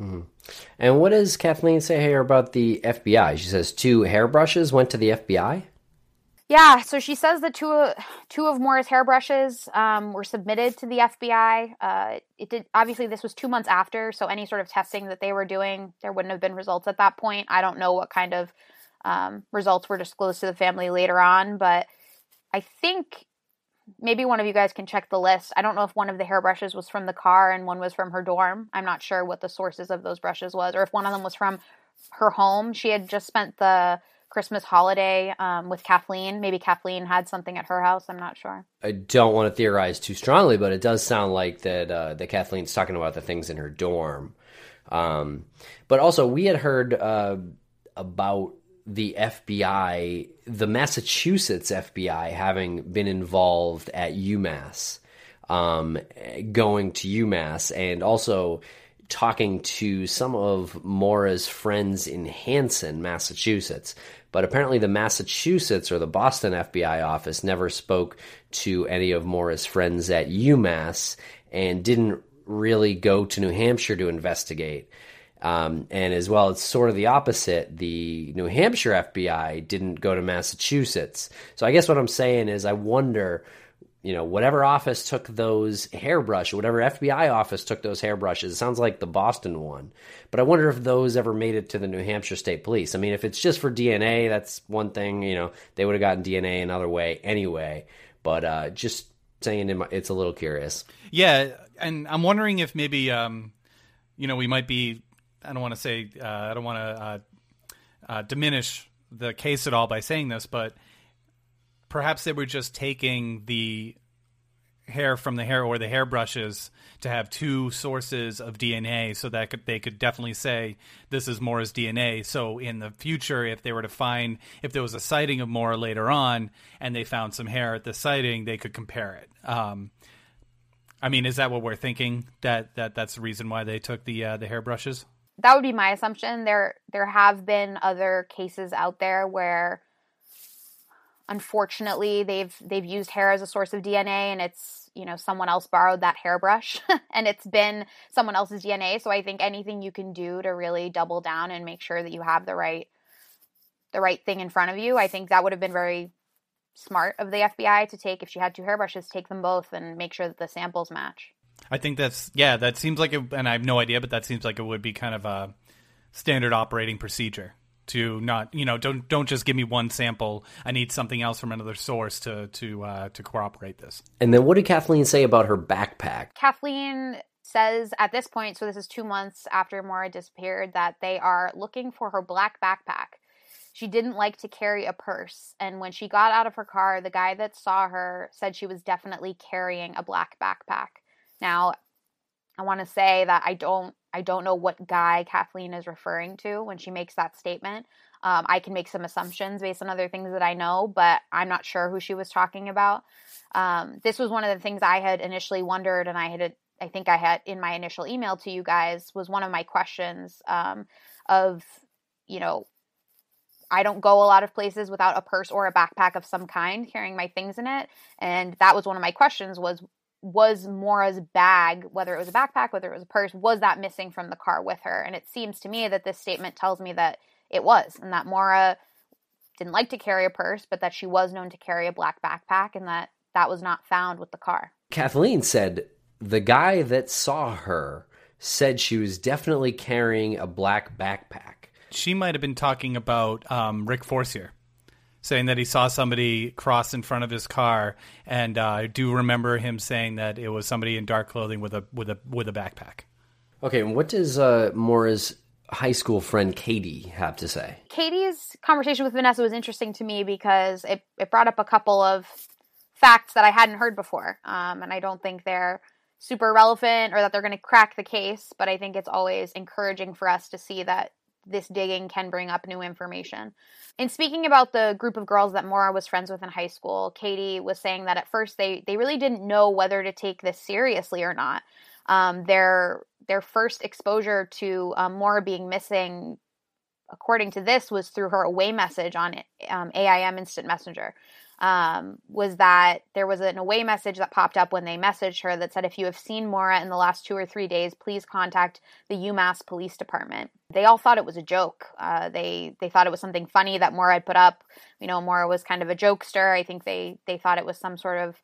Mm-hmm. And what does Kathleen say here about the FBI? She says two hairbrushes went to the FBI. Yeah, so she says that two two of Maura's hairbrushes um, were submitted to the FBI. Uh, it did obviously this was two months after, so any sort of testing that they were doing, there wouldn't have been results at that point. I don't know what kind of um, results were disclosed to the family later on, but I think maybe one of you guys can check the list. I don't know if one of the hairbrushes was from the car and one was from her dorm. I'm not sure what the sources of those brushes was, or if one of them was from her home. She had just spent the Christmas holiday um, with Kathleen. Maybe Kathleen had something at her house. I'm not sure. I don't want to theorize too strongly, but it does sound like that uh, that Kathleen's talking about the things in her dorm. Um, but also, we had heard uh, about the FBI, the Massachusetts FBI, having been involved at UMass, um, going to UMass, and also talking to some of Maura's friends in Hanson, Massachusetts. But apparently, the Massachusetts or the Boston FBI office never spoke to any of Maura's friends at UMass and didn't really go to New Hampshire to investigate. Um, and as well, it's sort of the opposite. The New Hampshire FBI didn't go to Massachusetts. So I guess what I'm saying is, I wonder you know, whatever office took those hairbrush, whatever FBI office took those hairbrushes, it sounds like the Boston one. But I wonder if those ever made it to the New Hampshire State Police. I mean, if it's just for DNA, that's one thing, you know, they would have gotten DNA another way anyway. But uh, just saying it's a little curious. Yeah. And I'm wondering if maybe, um, you know, we might be, I don't want to say, uh, I don't want to uh, uh, diminish the case at all by saying this, but perhaps they were just taking the hair from the hair or the hairbrushes to have two sources of DNA so that could, they could definitely say this is Maura's DNA. So in the future, if they were to find, if there was a sighting of Maura later on and they found some hair at the sighting, they could compare it. Um, I mean, is that what we're thinking? That that that's the reason why they took the uh, the hairbrushes? That would be my assumption. There there have been other cases out there where unfortunately they've they've used hair as a source of DNA and it's you know someone else borrowed that hairbrush and it's been someone else's DNA so I think anything you can do to really double down and make sure that you have the right the right thing in front of you I think that would have been very smart of the FBI to take. If she had two hairbrushes take them both and make sure that the samples match I think that's yeah that seems like it and I have no idea but that seems like it would be kind of a standard operating procedure to not you know don't don't just give me one sample. I need something else from another source to to uh, to corroborate this. And then what did kathleen say about her backpack? Kathleen says at this point so this is two months after maura disappeared that they are looking for her black backpack. She didn't like to carry a purse and when she got out of her car the guy that saw her said she was definitely carrying a black backpack now i want to say that i don't I don't know what guy Kathleen is referring to when she makes that statement. Um, I can make some assumptions based on other things that I know, but I'm not sure who she was talking about. Um, this was one of the things I had initially wondered, and I had, I think I had in my initial email to you guys was one of my questions um, of, you know, I don't go a lot of places without a purse or a backpack of some kind carrying my things in it, and that was one of my questions was was Maura's bag, whether it was a backpack, whether it was a purse, was that missing from the car with her? And it seems to me that this statement tells me that it was, and that Maura didn't like to carry a purse, but that she was known to carry a black backpack, and that that was not found with the car. Kathleen said the guy that saw her said she was definitely carrying a black backpack. She might have been talking about um, Rick Forcier saying that he saw somebody cross in front of his car, and uh, I do remember him saying that it was somebody in dark clothing with a with a with a backpack. Okay, and what does uh, Maura's high school friend Katie have to say? Katie's conversation with Vanessa was interesting to me because it it brought up a couple of facts that I hadn't heard before, um, and I don't think they're super relevant or that they're going to crack the case, but I think it's always encouraging for us to see that this digging can bring up new information. In speaking about the group of girls that Maura was friends with in high school, Katie was saying that at first they they really didn't know whether to take this seriously or not. um, their their first exposure to um, Maura being missing, according to this, was through her away message on um, AIM Instant Messenger um, was that there was an away message that popped up when they messaged her that said, if you have seen Maura in the last two or three days, please contact the UMass Police Department. They all thought it was a joke. Uh, they they thought it was something funny that Maura had put up. You know, Maura was kind of a jokester. I think they they thought it was some sort of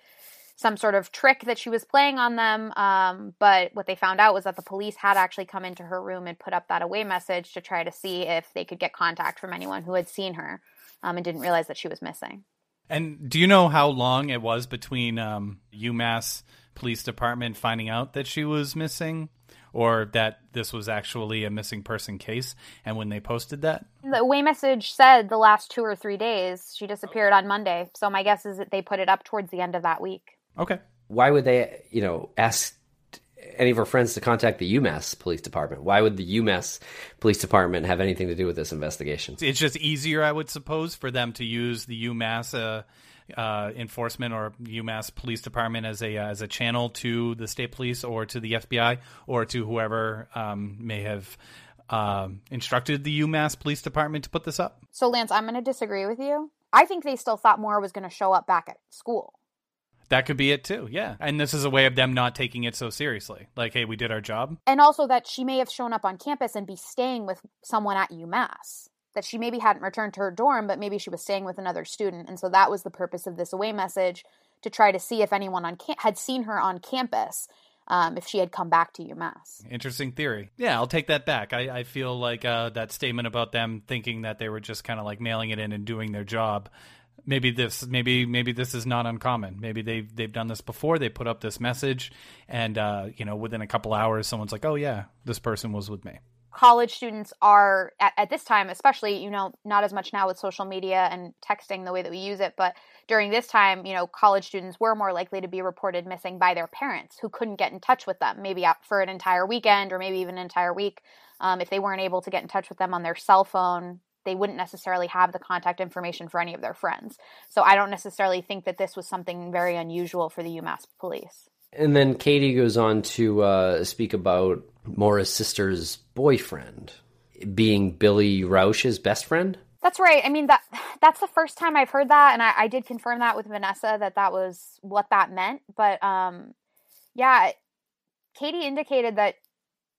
some sort of trick that she was playing on them. Um, but what they found out was that the police had actually come into her room and put up that away message to try to see if they could get contact from anyone who had seen her um, and didn't realize that she was missing. And do you know how long it was between um, UMass Police Department finding out that she was missing, or that this was actually a missing person case, and when they posted that? The way message said the last two or three days. She disappeared on Monday, so my guess is that they put it up towards the end of that week. Okay. Why would they, you know, ask any of our friends to contact the UMass Police Department. Why would the UMass Police Department have anything to do with this investigation? It's just easier, I would suppose, for them to use the UMass uh, uh, enforcement or UMass Police Department as a uh, as a channel to the state police or to the FBI or to whoever um, may have. Um, instructed the UMass Police Department to put this up. So, Lance, I'm going to disagree with you. I think they still thought Maura was going to show up back at school. That could be it too, yeah. And this is a way of them not taking it so seriously. Like, hey, we did our job. And also that she may have shown up on campus and be staying with someone at UMass. That she maybe hadn't returned to her dorm, but maybe she was staying with another student. And so that was the purpose of this away message to try to see if anyone on cam- had seen her on campus um, if she had come back to UMass. Interesting theory. Yeah, I'll take that back. I, I feel like uh, that statement about them thinking that they were just kind of like mailing it in and doing their job maybe this maybe maybe this is not uncommon. Maybe they've they've done this before. They put up this message, and uh, you know, within a couple hours, someone's like, "Oh yeah, this person was with me." College students are at, at this time, especially you know, not as much now with social media and texting the way that we use it, but during this time, you know, college students were more likely to be reported missing by their parents who couldn't get in touch with them, maybe for an entire weekend or maybe even an entire week. Um, if they weren't able to get in touch with them on their cell phone, they wouldn't necessarily have the contact information for any of their friends. So I don't necessarily think that this was something very unusual for the UMass police. And then Katie goes on to uh, speak about Maura's sister's boyfriend being Billy Rausch's best friend. That's right. I mean that that's the first time I've heard that, and I, I did confirm that with Vanessa that that was what that meant. But um, yeah, Katie indicated that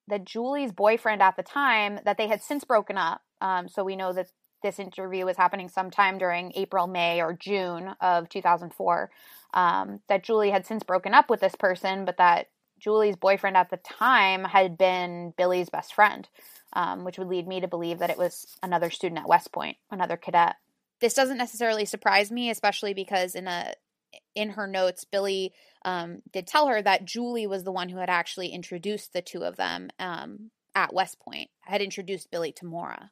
that Julie's boyfriend at the time that they had since broken up um, so we know that this interview was happening sometime during April, May, or June of 2004. Um, that Julie had since broken up with this person, but that Julie's boyfriend at the time had been Billy's best friend, um, which would lead me to believe that it was another student at West Point, another cadet. This doesn't necessarily surprise me, especially because in a in her notes, Billy um, did tell her that Julie was the one who had actually introduced the two of them um, at West Point, had introduced Billy to Maura.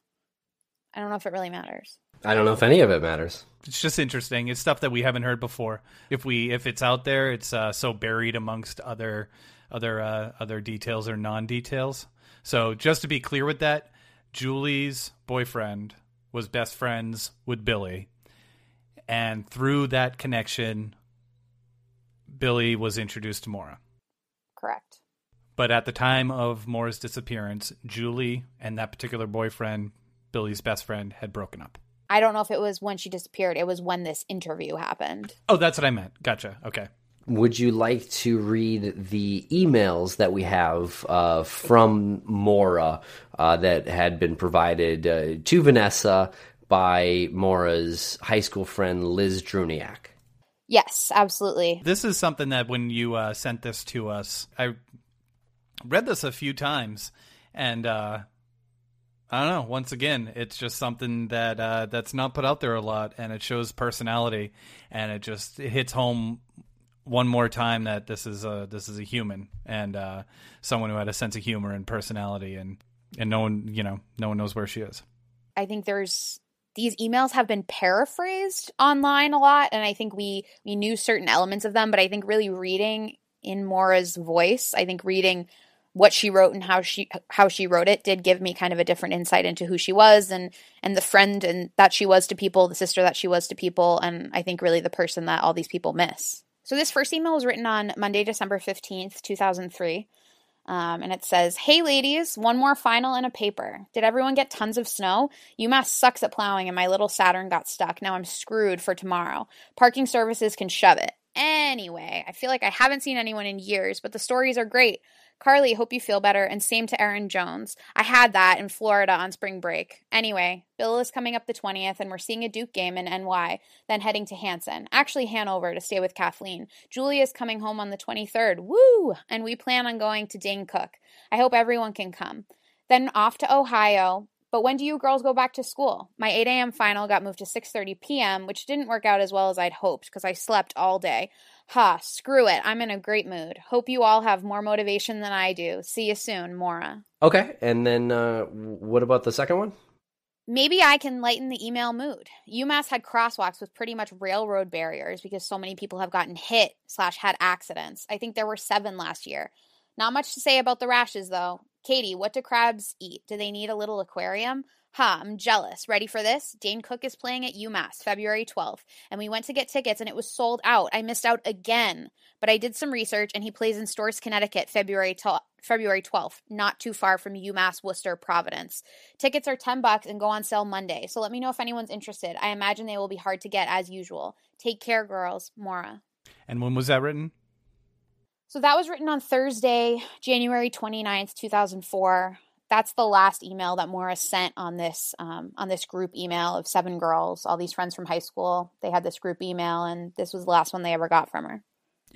I don't know if it really matters. I don't know if any of it matters. It's just interesting. It's stuff that we haven't heard before. If we if it's out there, it's uh, so buried amongst other other uh, other details or non details. So just to be clear with that, Julie's boyfriend was best friends with Billy, and through that connection, Billy was introduced to Maura. Correct. But at the time of Maura's disappearance, Julie and that particular boyfriend Billy's best friend had broken up. I don't know if it was when she disappeared. It was when this interview happened. Oh, that's what I meant. Gotcha. Okay. Would you like to read the emails that we have uh, from Maura uh, that had been provided uh, to Vanessa by Maura's high school friend Liz Druniak? Yes, absolutely. This is something that when you uh, sent this to us, I read this a few times, and uh, I don't know. Once again, it's just something that uh, that's not put out there a lot, and it shows personality, and it just it hits home one more time that this is a this is a human and uh, someone who had a sense of humor and personality, and and no one you know no one knows where she is. I think there's these emails have been paraphrased online a lot, and I think we we knew certain elements of them, but I think really reading in Maura's voice, I think reading what she wrote and how she how she wrote it did give me kind of a different insight into who she was and and the friend and that she was to people, the sister that she was to people, and I think really the person that all these people miss. So this first email was written on Monday, December 15th, 2003. Um, and it says, Hey ladies, one more final and a paper. Did everyone get tons of snow? UMass sucks at plowing and my little Saturn got stuck. Now I'm screwed for tomorrow. Parking services can shove it. Anyway, I feel like I haven't seen anyone in years, but the stories are great. Carly, hope you feel better, and same to Aaron Jones. I had that in Florida on spring break. Anyway, Bill is coming up the 20th, and we're seeing a Duke game in NY, then heading to Hanson, actually Hanover, to stay with Kathleen. Julia is coming home on the 23rd. Woo! And we plan on going to Dane Cook. I hope everyone can come. Then off to Ohio, but when do you girls go back to school? My 8 a.m. final got moved to 6:30 p.m., which didn't work out as well as I'd hoped because I slept all day. Ha, screw it. I'm in a great mood. Hope you all have more motivation than I do. See you soon, Maura. Okay, and then uh, what about the second one? Maybe I can lighten the email mood. UMass had crosswalks with pretty much railroad barriers because so many people have gotten hit slash had accidents. I think there were seven last year. Not much to say about the rashes though. Katie, what do crabs eat? Do they need a little aquarium? Ha, I'm jealous. Ready for this? Dane Cook is playing at UMass February 12th, and we went to get tickets and it was sold out. I missed out again, but I did some research and he plays in Storrs, Connecticut, February to- February 12th, not too far from UMass Worcester, Providence. Tickets are 10 bucks and go on sale Monday. So let me know if anyone's interested. I imagine they will be hard to get as usual. Take care, girls. Maura. And when was that written? So that was written on Thursday, January 29th, 2004. That's the last email that Morris sent on this um, on this group email of seven girls, all these friends from high school. They had this group email, and this was the last one they ever got from her.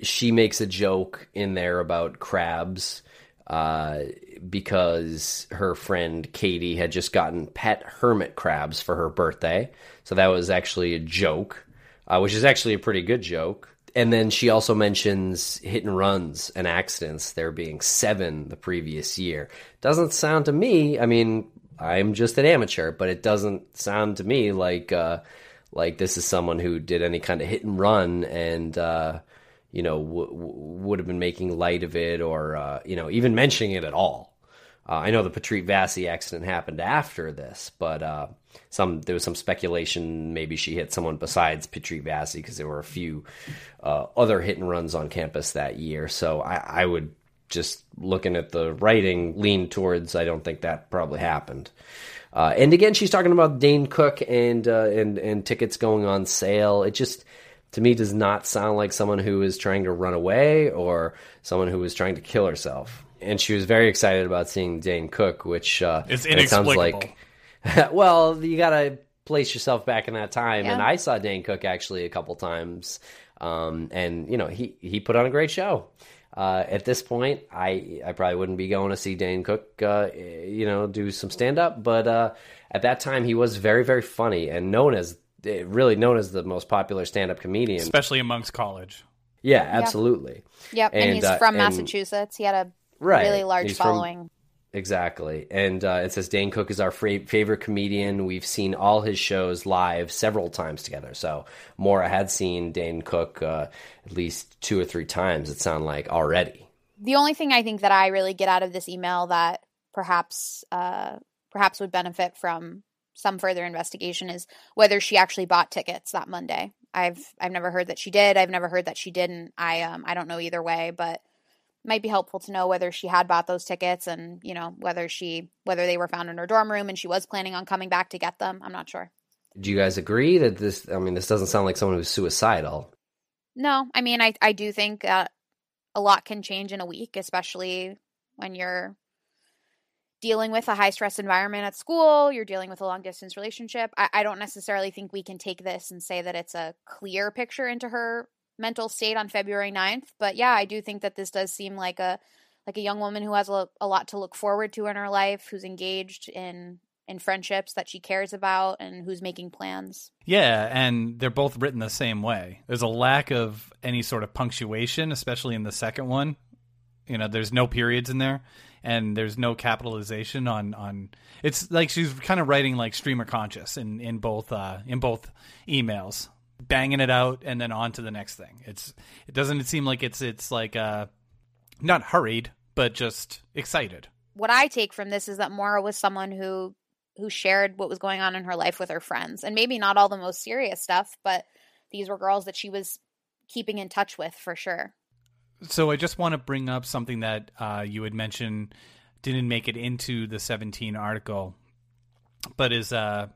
She makes a joke in there about crabs uh, because her friend Katie had just gotten pet hermit crabs for her birthday. So that was actually a joke, uh, which is actually a pretty good joke and then she also mentions hit and runs and accidents there being seven the previous year. Doesn't sound to me i mean i'm just an amateur but it doesn't sound to me like uh, like this is someone who did any kind of hit and run and uh, you know w- w- would have been making light of it or uh, you know even mentioning it at all uh, I know the Patrick Vassy accident happened after this, but uh, some there was some speculation maybe she hit someone besides Patrick Vassy because there were a few uh, other hit and runs on campus that year. So I, I, would just looking at the writing lean towards I don't think that probably happened. Uh, and again, she's talking about Dane Cook and uh, and and tickets going on sale. It just to me does not sound like someone who is trying to run away or someone who is trying to kill herself and she was very excited about seeing Dane Cook, which uh, it's inexplicable. It sounds like, well, you got to place yourself back in that time. Yeah. And I saw Dane Cook actually a couple times, um, and you know he he put on a great show. Uh, at this point, I I probably wouldn't be going to see Dane Cook, uh, you know, do some stand up, but uh, at that time he was very very funny and known as really known as the most popular stand up comedian, especially amongst college. Yeah, absolutely. Yep, and, and he's uh, from Massachusetts. He had a right. really large He's following. From, exactly. And uh, it says Dane Cook is our fra- favorite comedian. We've seen all his shows live several times together. So Maura had seen Dane Cook uh, at least two or three times, it sounded like already. The only thing I think that I really get out of this email that perhaps uh, perhaps would benefit from some further investigation is whether she actually bought tickets that Monday. I've I've never heard that she did. I've never heard that she didn't. I um I don't know either way, but might be helpful to know whether she had bought those tickets and you know whether she whether they were found in her dorm room and she was planning on coming back to get them. I'm not sure. Do you guys agree that this i mean this doesn't sound like someone who's suicidal. No i mean i i do think that a lot can change in a week especially when you're dealing with a high stress environment at school you're dealing with a long distance relationship. I, I don't necessarily think we can take this and say that it's a clear picture into her mental state on February 9th. But yeah, I do think that this does seem like a like a young woman who has a, a lot to look forward to in her life, who's engaged in in friendships that she cares about and who's making plans. Yeah, and they're both written the same way. There's a lack of any sort of punctuation, especially in the second one. You know, there's no periods in there and there's no capitalization on on it's like she's kind of writing like streamer conscious in in both uh in both emails banging it out and then on to the next thing. It's it doesn't seem like it's it's like uh not hurried, but just excited. What I take from this is that Maura was someone who who shared what was going on in her life with her friends and maybe not all the most serious stuff, but these were girls that she was keeping in touch with for sure. So I just want to bring up something that uh, you had mentioned didn't make it into the 17 article, but is uh,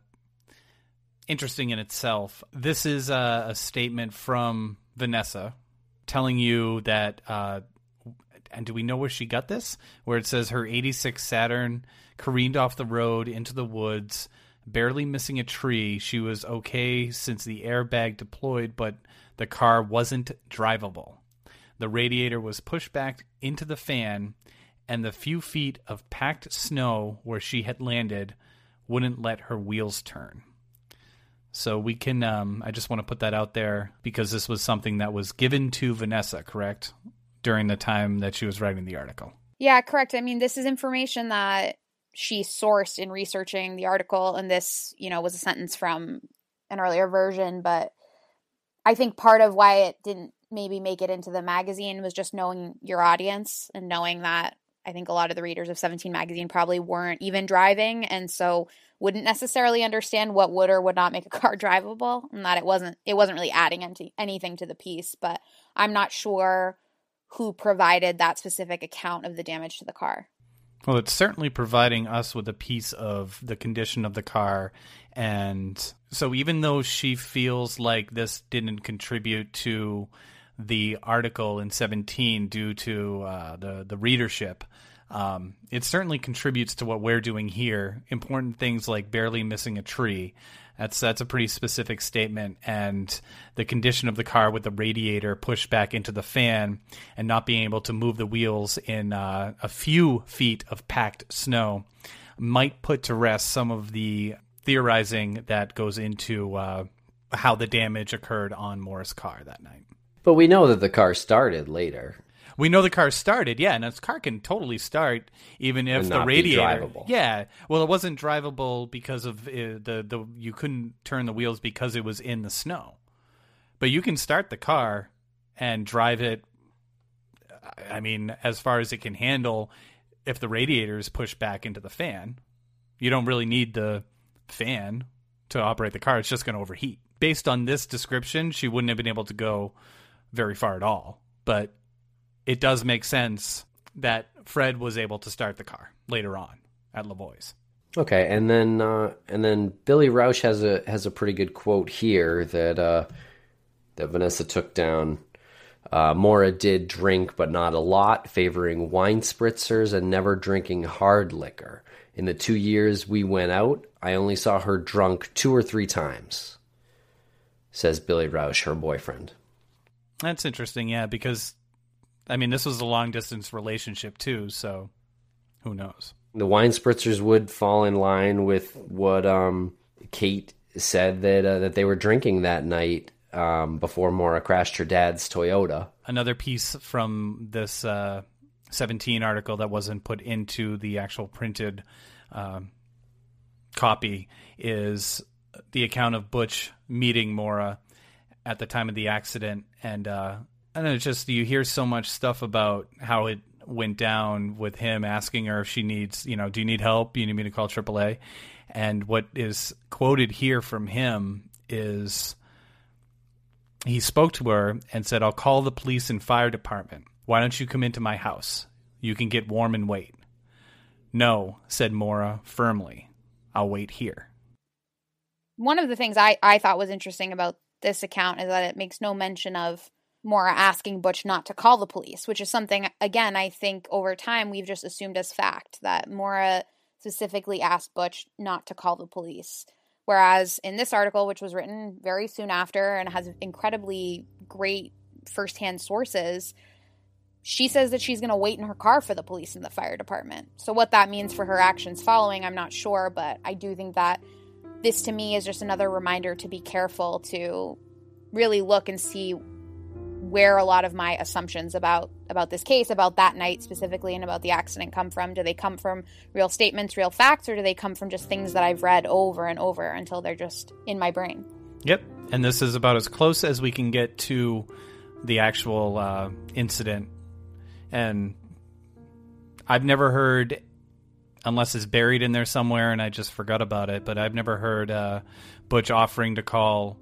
interesting in itself. This is a, a statement from Vanessa telling you that, uh, and do we know where she got this? Where it says her 86 Saturn careened off the road into the woods, barely missing a tree. She was okay since the airbag deployed, but the car wasn't drivable. The radiator was pushed back into the fan, and the few feet of packed snow where she had landed wouldn't let her wheels turn. So we can, um, I just want to put that out there because this was something that was given to Vanessa, correct? During the time that she was writing the article. Yeah, correct. I mean, this is information that she sourced in researching the article, and this, you know, was a sentence from an earlier version, but I think part of why it didn't maybe make it into the magazine was just knowing your audience and knowing that I think a lot of the readers of 17 magazine probably weren't even driving and so wouldn't necessarily understand what would or would not make a car drivable and that it wasn't it wasn't really adding any, anything to the piece but I'm not sure who provided that specific account of the damage to the car. Well, it's certainly providing us with a piece of the condition of the car. And so, even though she feels like this didn't contribute to the article in 17 due to uh, the, the readership, um, it certainly contributes to what we're doing here. Important things like barely missing a tree. That's that's a pretty specific statement, and the condition of the car with the radiator pushed back into the fan and not being able to move the wheels in uh, a few feet of packed snow might put to rest some of the theorizing that goes into uh, how the damage occurred on Maura's car that night. But we know that the car started later. We know the car started, yeah, and this car can totally start even if the radiator. drivable. Yeah, well, it wasn't drivable because of uh, the the you couldn't turn the wheels because it was in the snow, but you can start the car and drive it. I mean, as far as it can handle, if the radiator is pushed back into the fan, you don't really need the fan to operate the car. It's just going to overheat. Based on this description, she wouldn't have been able to go very far at all. But it does make sense that Fred was able to start the car later on at Lavoie's. Okay, and then uh, and then Billy Rausch has a has a pretty good quote here that uh, that Vanessa took down. Uh, Maura did drink, but not a lot, favoring wine spritzers and never drinking hard liquor. In the two years we went out, I only saw her drunk two or three times. Says Billy Rausch, her boyfriend. That's interesting, yeah, because I mean, this was a long distance relationship too, so who knows? The wine spritzers would fall in line with what um, Kate said that uh, that they were drinking that night um, before Maura crashed her dad's Toyota. Another piece from this uh, 17 article that wasn't put into the actual printed um, copy is the account of Butch meeting Maura at the time of the accident, and know, it's just you hear so much stuff about how it went down with him asking her if she needs, you know, do you need help? You need me to call AAA? And what is quoted here from him is he spoke to her and said, I'll call the police and fire department. Why don't you come into my house? You can get warm and wait. No, said Maura firmly. I'll wait here. One of the things I, I thought was interesting about this account is that it makes no mention of Maura asking Butch not to call the police, which is something, again, I think over time we've just assumed as fact that Maura specifically asked Butch not to call the police. Whereas in this article, which was written very soon after and has incredibly great firsthand sources, she says that she's going to wait in her car for the police and the fire department. So, what that means for her actions following, I'm not sure, but I do think that this to me is just another reminder to be careful to really look and see where a lot of my assumptions about about this case about that night specifically and about the accident come from do they come from real statements real facts or do they come from just things that i've read over and over until they're just in my brain Yep. And this is about as close as we can get to the actual uh, incident. And I've never heard, unless it's buried in there somewhere and I just forgot about it, but I've never heard uh, Butch offering to call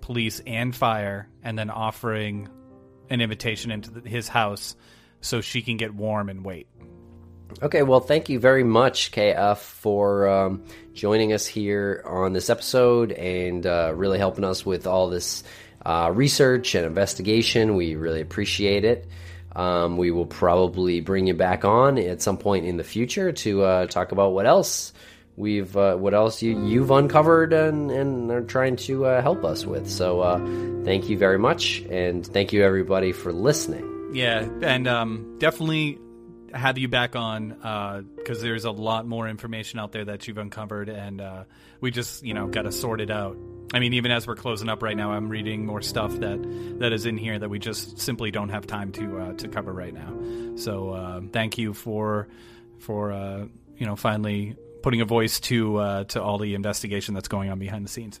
police and fire and then offering an invitation into the, his house so she can get warm and wait. Okay, well, thank you very much, KF, for um, joining us here on this episode and uh, really helping us with all this uh, research and investigation. We really appreciate it. Um, we will probably bring you back on at some point in the future to uh, talk about what else we've uh, what else you, you've uncovered and, and are trying to uh, help us with. So uh, thank you very much, and thank you everybody for listening. Yeah, and um, definitely have you back on because there's a lot more information out there that you've uncovered, and uh, we just you know got to sort it out. I mean, even as we're closing up right now, I'm reading more stuff that that is in here that we just simply don't have time to uh, to cover right now. So uh, thank you for for uh, you know finally putting a voice to uh, to all the investigation that's going on behind the scenes.